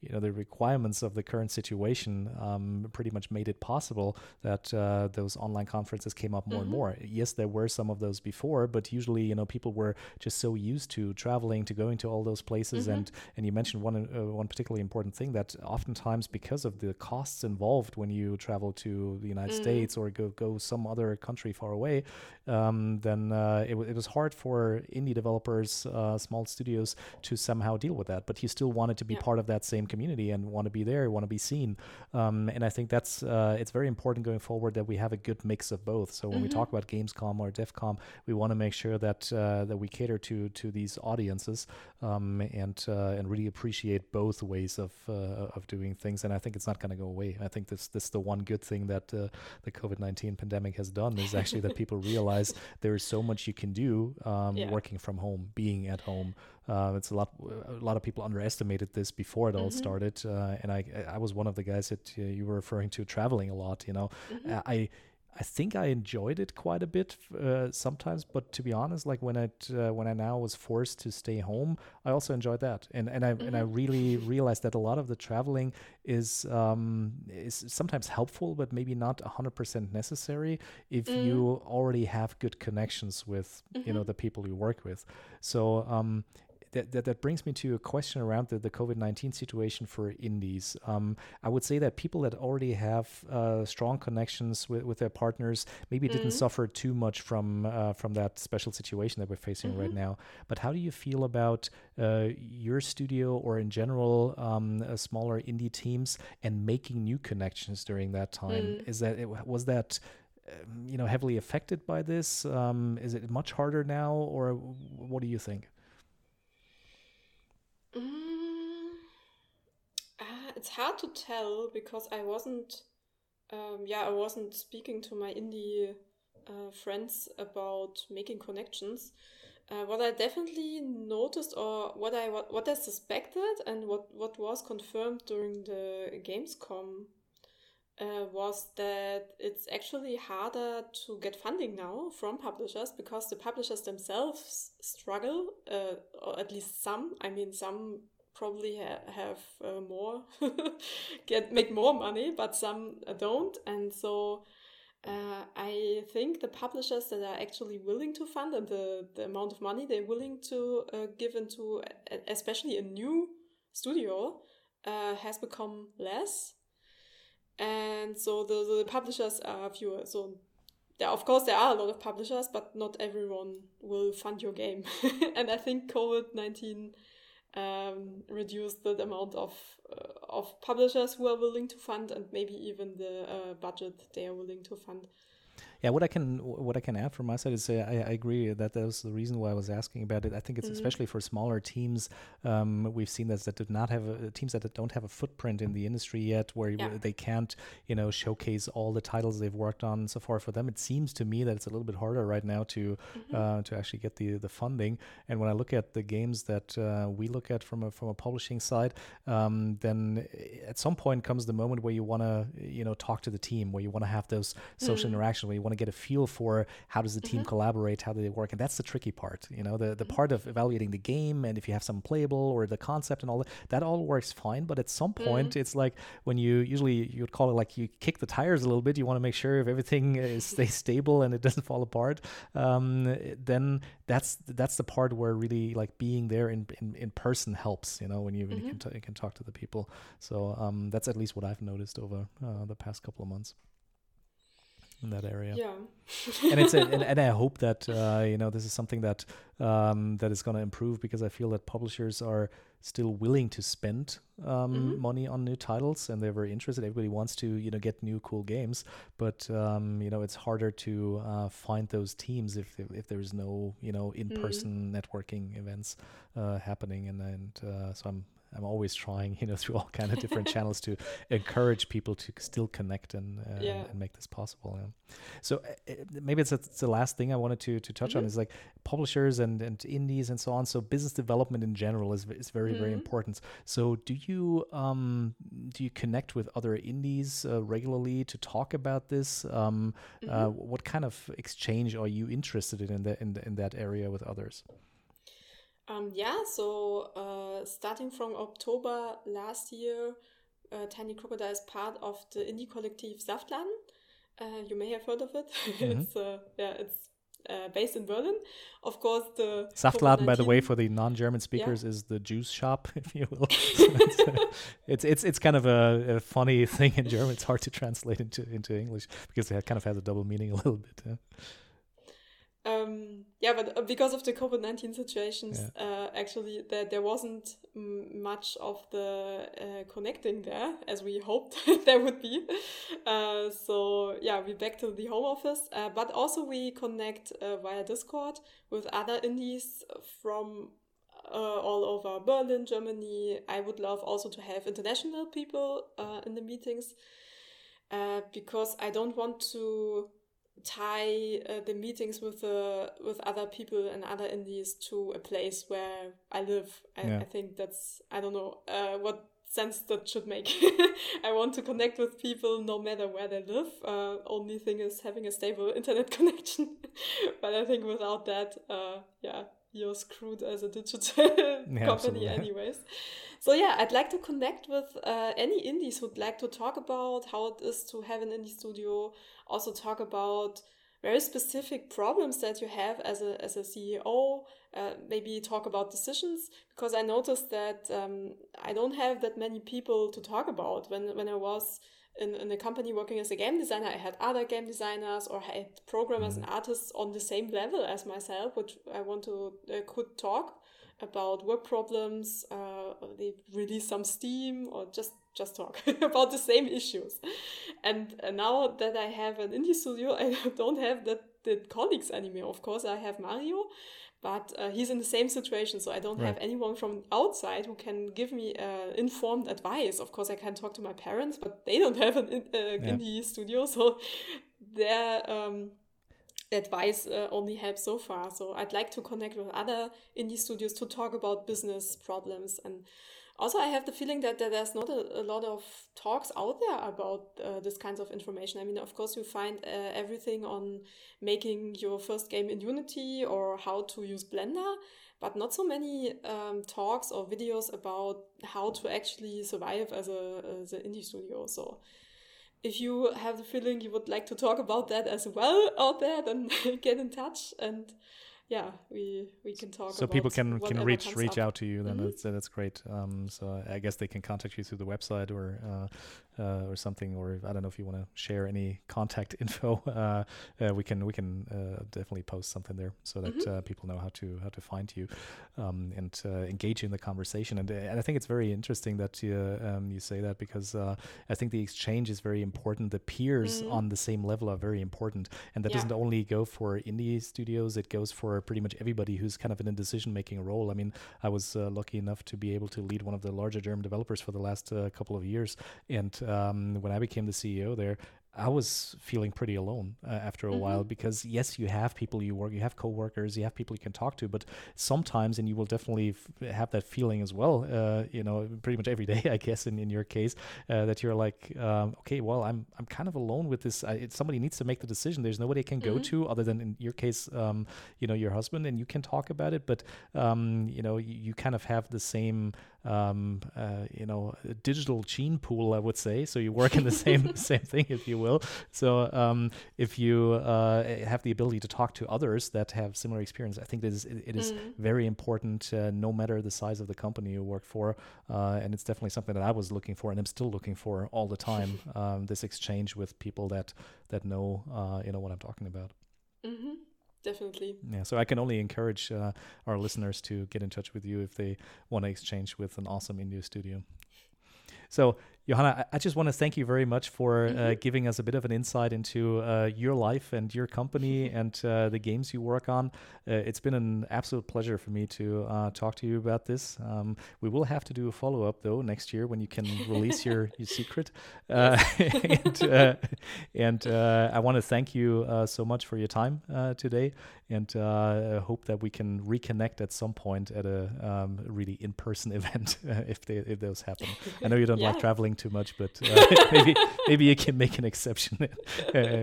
you know the requirements of the current situation um, pretty much made it possible that uh, those online conferences came up more mm-hmm. and more yes there were some of those before but usually you know people were just so used to traveling to going to all those places mm-hmm. and and you mentioned one uh, one particularly important thing that oftentimes because of the costs involved when you travel to the united mm. States or go go some other country far away, um, then uh, it, w- it was hard for indie developers, uh, small studios, to somehow deal with that. But you still wanted to be yeah. part of that same community and want to be there, want to be seen. Um, and I think that's uh, it's very important going forward that we have a good mix of both. So when mm-hmm. we talk about Gamescom or DevCom, we want to make sure that uh, that we cater to to these audiences um, and uh, and really appreciate both ways of uh, of doing things. And I think it's not going to go away. I think this this is the one good thing that the COVID 19 pandemic has done is actually that people realize *laughs* there is so much you can do um, yeah. working from home, being at home. Uh, it's a lot. A lot of people underestimated this before it all mm-hmm. started, uh, and I, I was one of the guys that uh, you were referring to traveling a lot. You know, mm-hmm. I I think I enjoyed it quite a bit uh, sometimes, but to be honest, like when I uh, when I now was forced to stay home, I also enjoyed that, and and I mm-hmm. and I mm-hmm. really realized that a lot of the traveling is um, is sometimes helpful, but maybe not hundred percent necessary if mm. you already have good connections with mm-hmm. you know mm-hmm. the people you work with. So um, that, that, that brings me to a question around the, the COVID 19 situation for indies. Um, I would say that people that already have uh, strong connections with, with their partners maybe mm-hmm. didn't suffer too much from, uh, from that special situation that we're facing mm-hmm. right now. But how do you feel about uh, your studio or in general um, uh, smaller indie teams and making new connections during that time? Mm. Is that, it, was that um, you know heavily affected by this um, is it much harder now or what do you think Mm, uh, it's hard to tell because I wasn't, um, yeah, I wasn't speaking to my indie uh, friends about making connections. Uh, what I definitely noticed, or what I what, what I suspected, and what what was confirmed during the Gamescom uh, was that it's actually harder to get funding now from publishers because the publishers themselves struggle, uh, or at least some. I mean, some probably ha have uh, more, *laughs* get make more money, but some don't, and so. Uh, I think the publishers that are actually willing to fund and the, the amount of money they're willing to uh, give into, especially a new studio, uh, has become less and so the, the publishers are fewer. So there, of course, there are a lot of publishers, but not everyone will fund your game. *laughs* and I think COVID nineteen um, reduced the amount of uh, of publishers who are willing to fund, and maybe even the uh, budget they are willing to fund. Yeah, what I can what I can add from my side is uh, I, I, agree that that was the reason why I was asking about it. I think it's mm-hmm. especially for smaller teams. Um, we've seen this that did not have a, teams that don't have a footprint in the industry yet, where yeah. they can't you know showcase all the titles they've worked on so far. For them, it seems to me that it's a little bit harder right now to mm-hmm. uh, to actually get the the funding. And when I look at the games that uh, we look at from a from a publishing side, um, then at some point comes the moment where you want to you know talk to the team, where you want to have those social mm-hmm. interactions, where you want to get a feel for how does the team mm-hmm. collaborate, how do they work, and that's the tricky part. You know, the the mm-hmm. part of evaluating the game and if you have some playable or the concept and all that, that all works fine. But at some point, mm-hmm. it's like when you usually you would call it like you kick the tires a little bit. You want to make sure if everything is, *laughs* stays stable and it doesn't fall apart. Um, then that's that's the part where really like being there in in, in person helps. You know, when you, when you can t- you can talk to the people. So um, that's at least what I've noticed over uh, the past couple of months in that area. Yeah, and it's a, and, *laughs* and, I hope that uh, you know this is something that um, that is going to improve because I feel that publishers are still willing to spend um, mm-hmm. money on new titles and they're very interested. Everybody wants to you know get new cool games, but um, you know it's harder to uh, find those teams if if there's no you know in person mm-hmm. networking events uh, happening and and uh, so I'm I'm always trying, you know, through all kind of different *laughs* channels to encourage people to still connect and uh, yeah. and, make this possible. Yeah. So, uh, maybe it's, it's, the last thing I wanted to to touch mm-hmm. on is like publishers and and indies and so on. So business development in general is is very mm-hmm. very important. So do you um do you connect with other indies uh, regularly to talk about this? Um, uh, mm-hmm. uh, what kind of exchange are you interested in in, the, in, the, in that area with others? Um, yeah, so uh, starting from October last year, uh, Tiny Crocodile is part of the indie collective Saftladen. Uh, you may have heard of it. *laughs* Mm-hmm. it's uh, yeah, it's uh, based in Berlin. Of course, the Saftladen, by the way, for the non-German speakers, yeah. is the juice shop, *laughs* if you will. *laughs* it's, it's, it's kind of a, a, funny thing in German. It's hard to translate into into English because it kind of has a double meaning a little bit. Um, yeah, but uh, because of the COVID nineteen situations, yeah. uh, actually there there wasn't much of the uh, connecting there as we hoped *laughs* there would be. Uh, so yeah, we back to the home office, uh, but also we connect uh, via Discord with other indies from all over Berlin, Germany. I would love also to have international people in the meetings because I don't want to tie uh, the meetings with uh, with other people and other indies to a place where I live. I, yeah. I think that's I don't know uh, what sense that should make. *laughs* I want to connect with people no matter where they live. Uh, only thing is having a stable *laughs* internet connection. but I think without that, uh, yeah, you're screwed as a digital *laughs* yeah, company, anyways. So yeah, I'd like to connect with uh, any indies who'd like to talk about how it is to have an indie studio. Also talk about very specific problems that you have as a as a CEO. Uh, maybe talk about decisions because I noticed that um, I don't have that many people to talk about when when I was. In, in a company working as a game designer, I had other game designers or had programmers mm and artists on the same level as myself, which I want to uh, could talk about work problems, uh, they release some steam or just just talk *laughs* about the same issues. And uh, now that I have an indie studio, *laughs* I don't have that the colleagues anymore. Of course, I have Mario, but uh, he's in the same situation, so I don't right. have anyone from outside who can give me uh, informed advice. Of course, I can talk to my parents, but they don't have an uh, yeah. indie studio, so *laughs* they're. Um, advice uh, only helps so far. So I'd like to connect with other indie studios to talk about business problems. And also, I have the feeling that, that there's not a, a lot of talks out there about uh, this kinds of information. I mean, of course, you find uh, everything on making your first game in Unity or how to use Blender. But not so many um, talks or videos about how to actually survive as a as an indie studio. So if you have the feeling you would like to talk about that as well out there, then *laughs* get in touch and yeah, we we can talk. So people can can reach reach up. out to you. Then mm -hmm. that's that's great. Um, so I guess they can contact you through the website or uh, uh, or something, or I don't know if you want to share any contact *laughs* info. Uh, uh, we can we can uh, definitely post something there so that mm-hmm. Uh, people know how to how to find you um, and uh, engage in the conversation. And and I think it's very interesting that you um, you say that because I think the exchange is very important. The peers mm-hmm. on the same level are very important, and that yeah. doesn't only go for indie studios. It goes for pretty much everybody who's kind of in a decision making role. I mean, I was lucky enough to be able to lead one of the larger German developers for the last couple of years, and um, when I became the CEO there, I was feeling pretty alone uh, after a mm-hmm. while because yes, you have people you work, you have coworkers, you have people you can talk to, but sometimes, and you will definitely f- have that feeling as well. Uh, you know, pretty much every *laughs* day, I guess, in, in your case, uh, that you're like, um, okay, well, I'm I'm kind of alone with this. I, somebody needs to make the decision. There's nobody I can mm-hmm. go to other than in your case, um, you know, your husband, and you can talk about it, but um, you know, you, you kind of have the same um, uh, you know, digital gene pool, I would say. So you work in the *laughs* same same thing, if you will. So um, if you uh, have the ability to talk to others that have similar experience, I think it is it, it is mm. very important, uh, no matter the size of the company you work for. Uh, and it's definitely something that I was looking for, and I'm still looking for all the time. *laughs* um, this exchange with people that that know, uh, you know, what I'm talking about. Mm-hmm definitely. Yeah, so I can only encourage uh, our listeners to get in touch with you if they want to exchange with an awesome indie studio. So Johanna, I, just want to thank you very much for uh, giving us a bit of an insight into uh, your life and your company *laughs* and uh, the games you work on. Uh, it's been an absolute pleasure for me to uh, talk to you about this. Um, we will have to do a follow up though next year when you can release your, *laughs* your secret. Uh, *laughs* and, and I want to thank you so much for your time today and hope that we can reconnect at some point at a um, really in person event if they if those happen. I know you don't yeah. like traveling too much, but uh, *laughs* maybe maybe you can make an exception. *laughs* uh,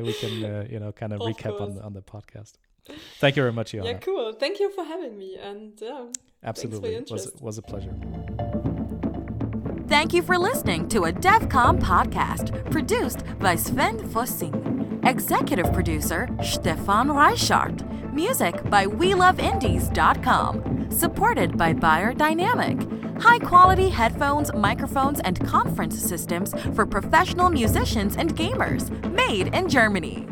we can uh, you know kind of, of recap on the, on the podcast. Thank you very much, Johanna. Yeah, cool. Thank you for having me, and absolutely, it was was a pleasure. Thank you for listening to a DevCom podcast produced by Sven Fossing. Executive producer Stefan Reichart. Music by WeLoveIndies.com. Supported by Beyerdynamic high quality headphones, microphones, and conference systems for professional musicians and gamers, made in Germany.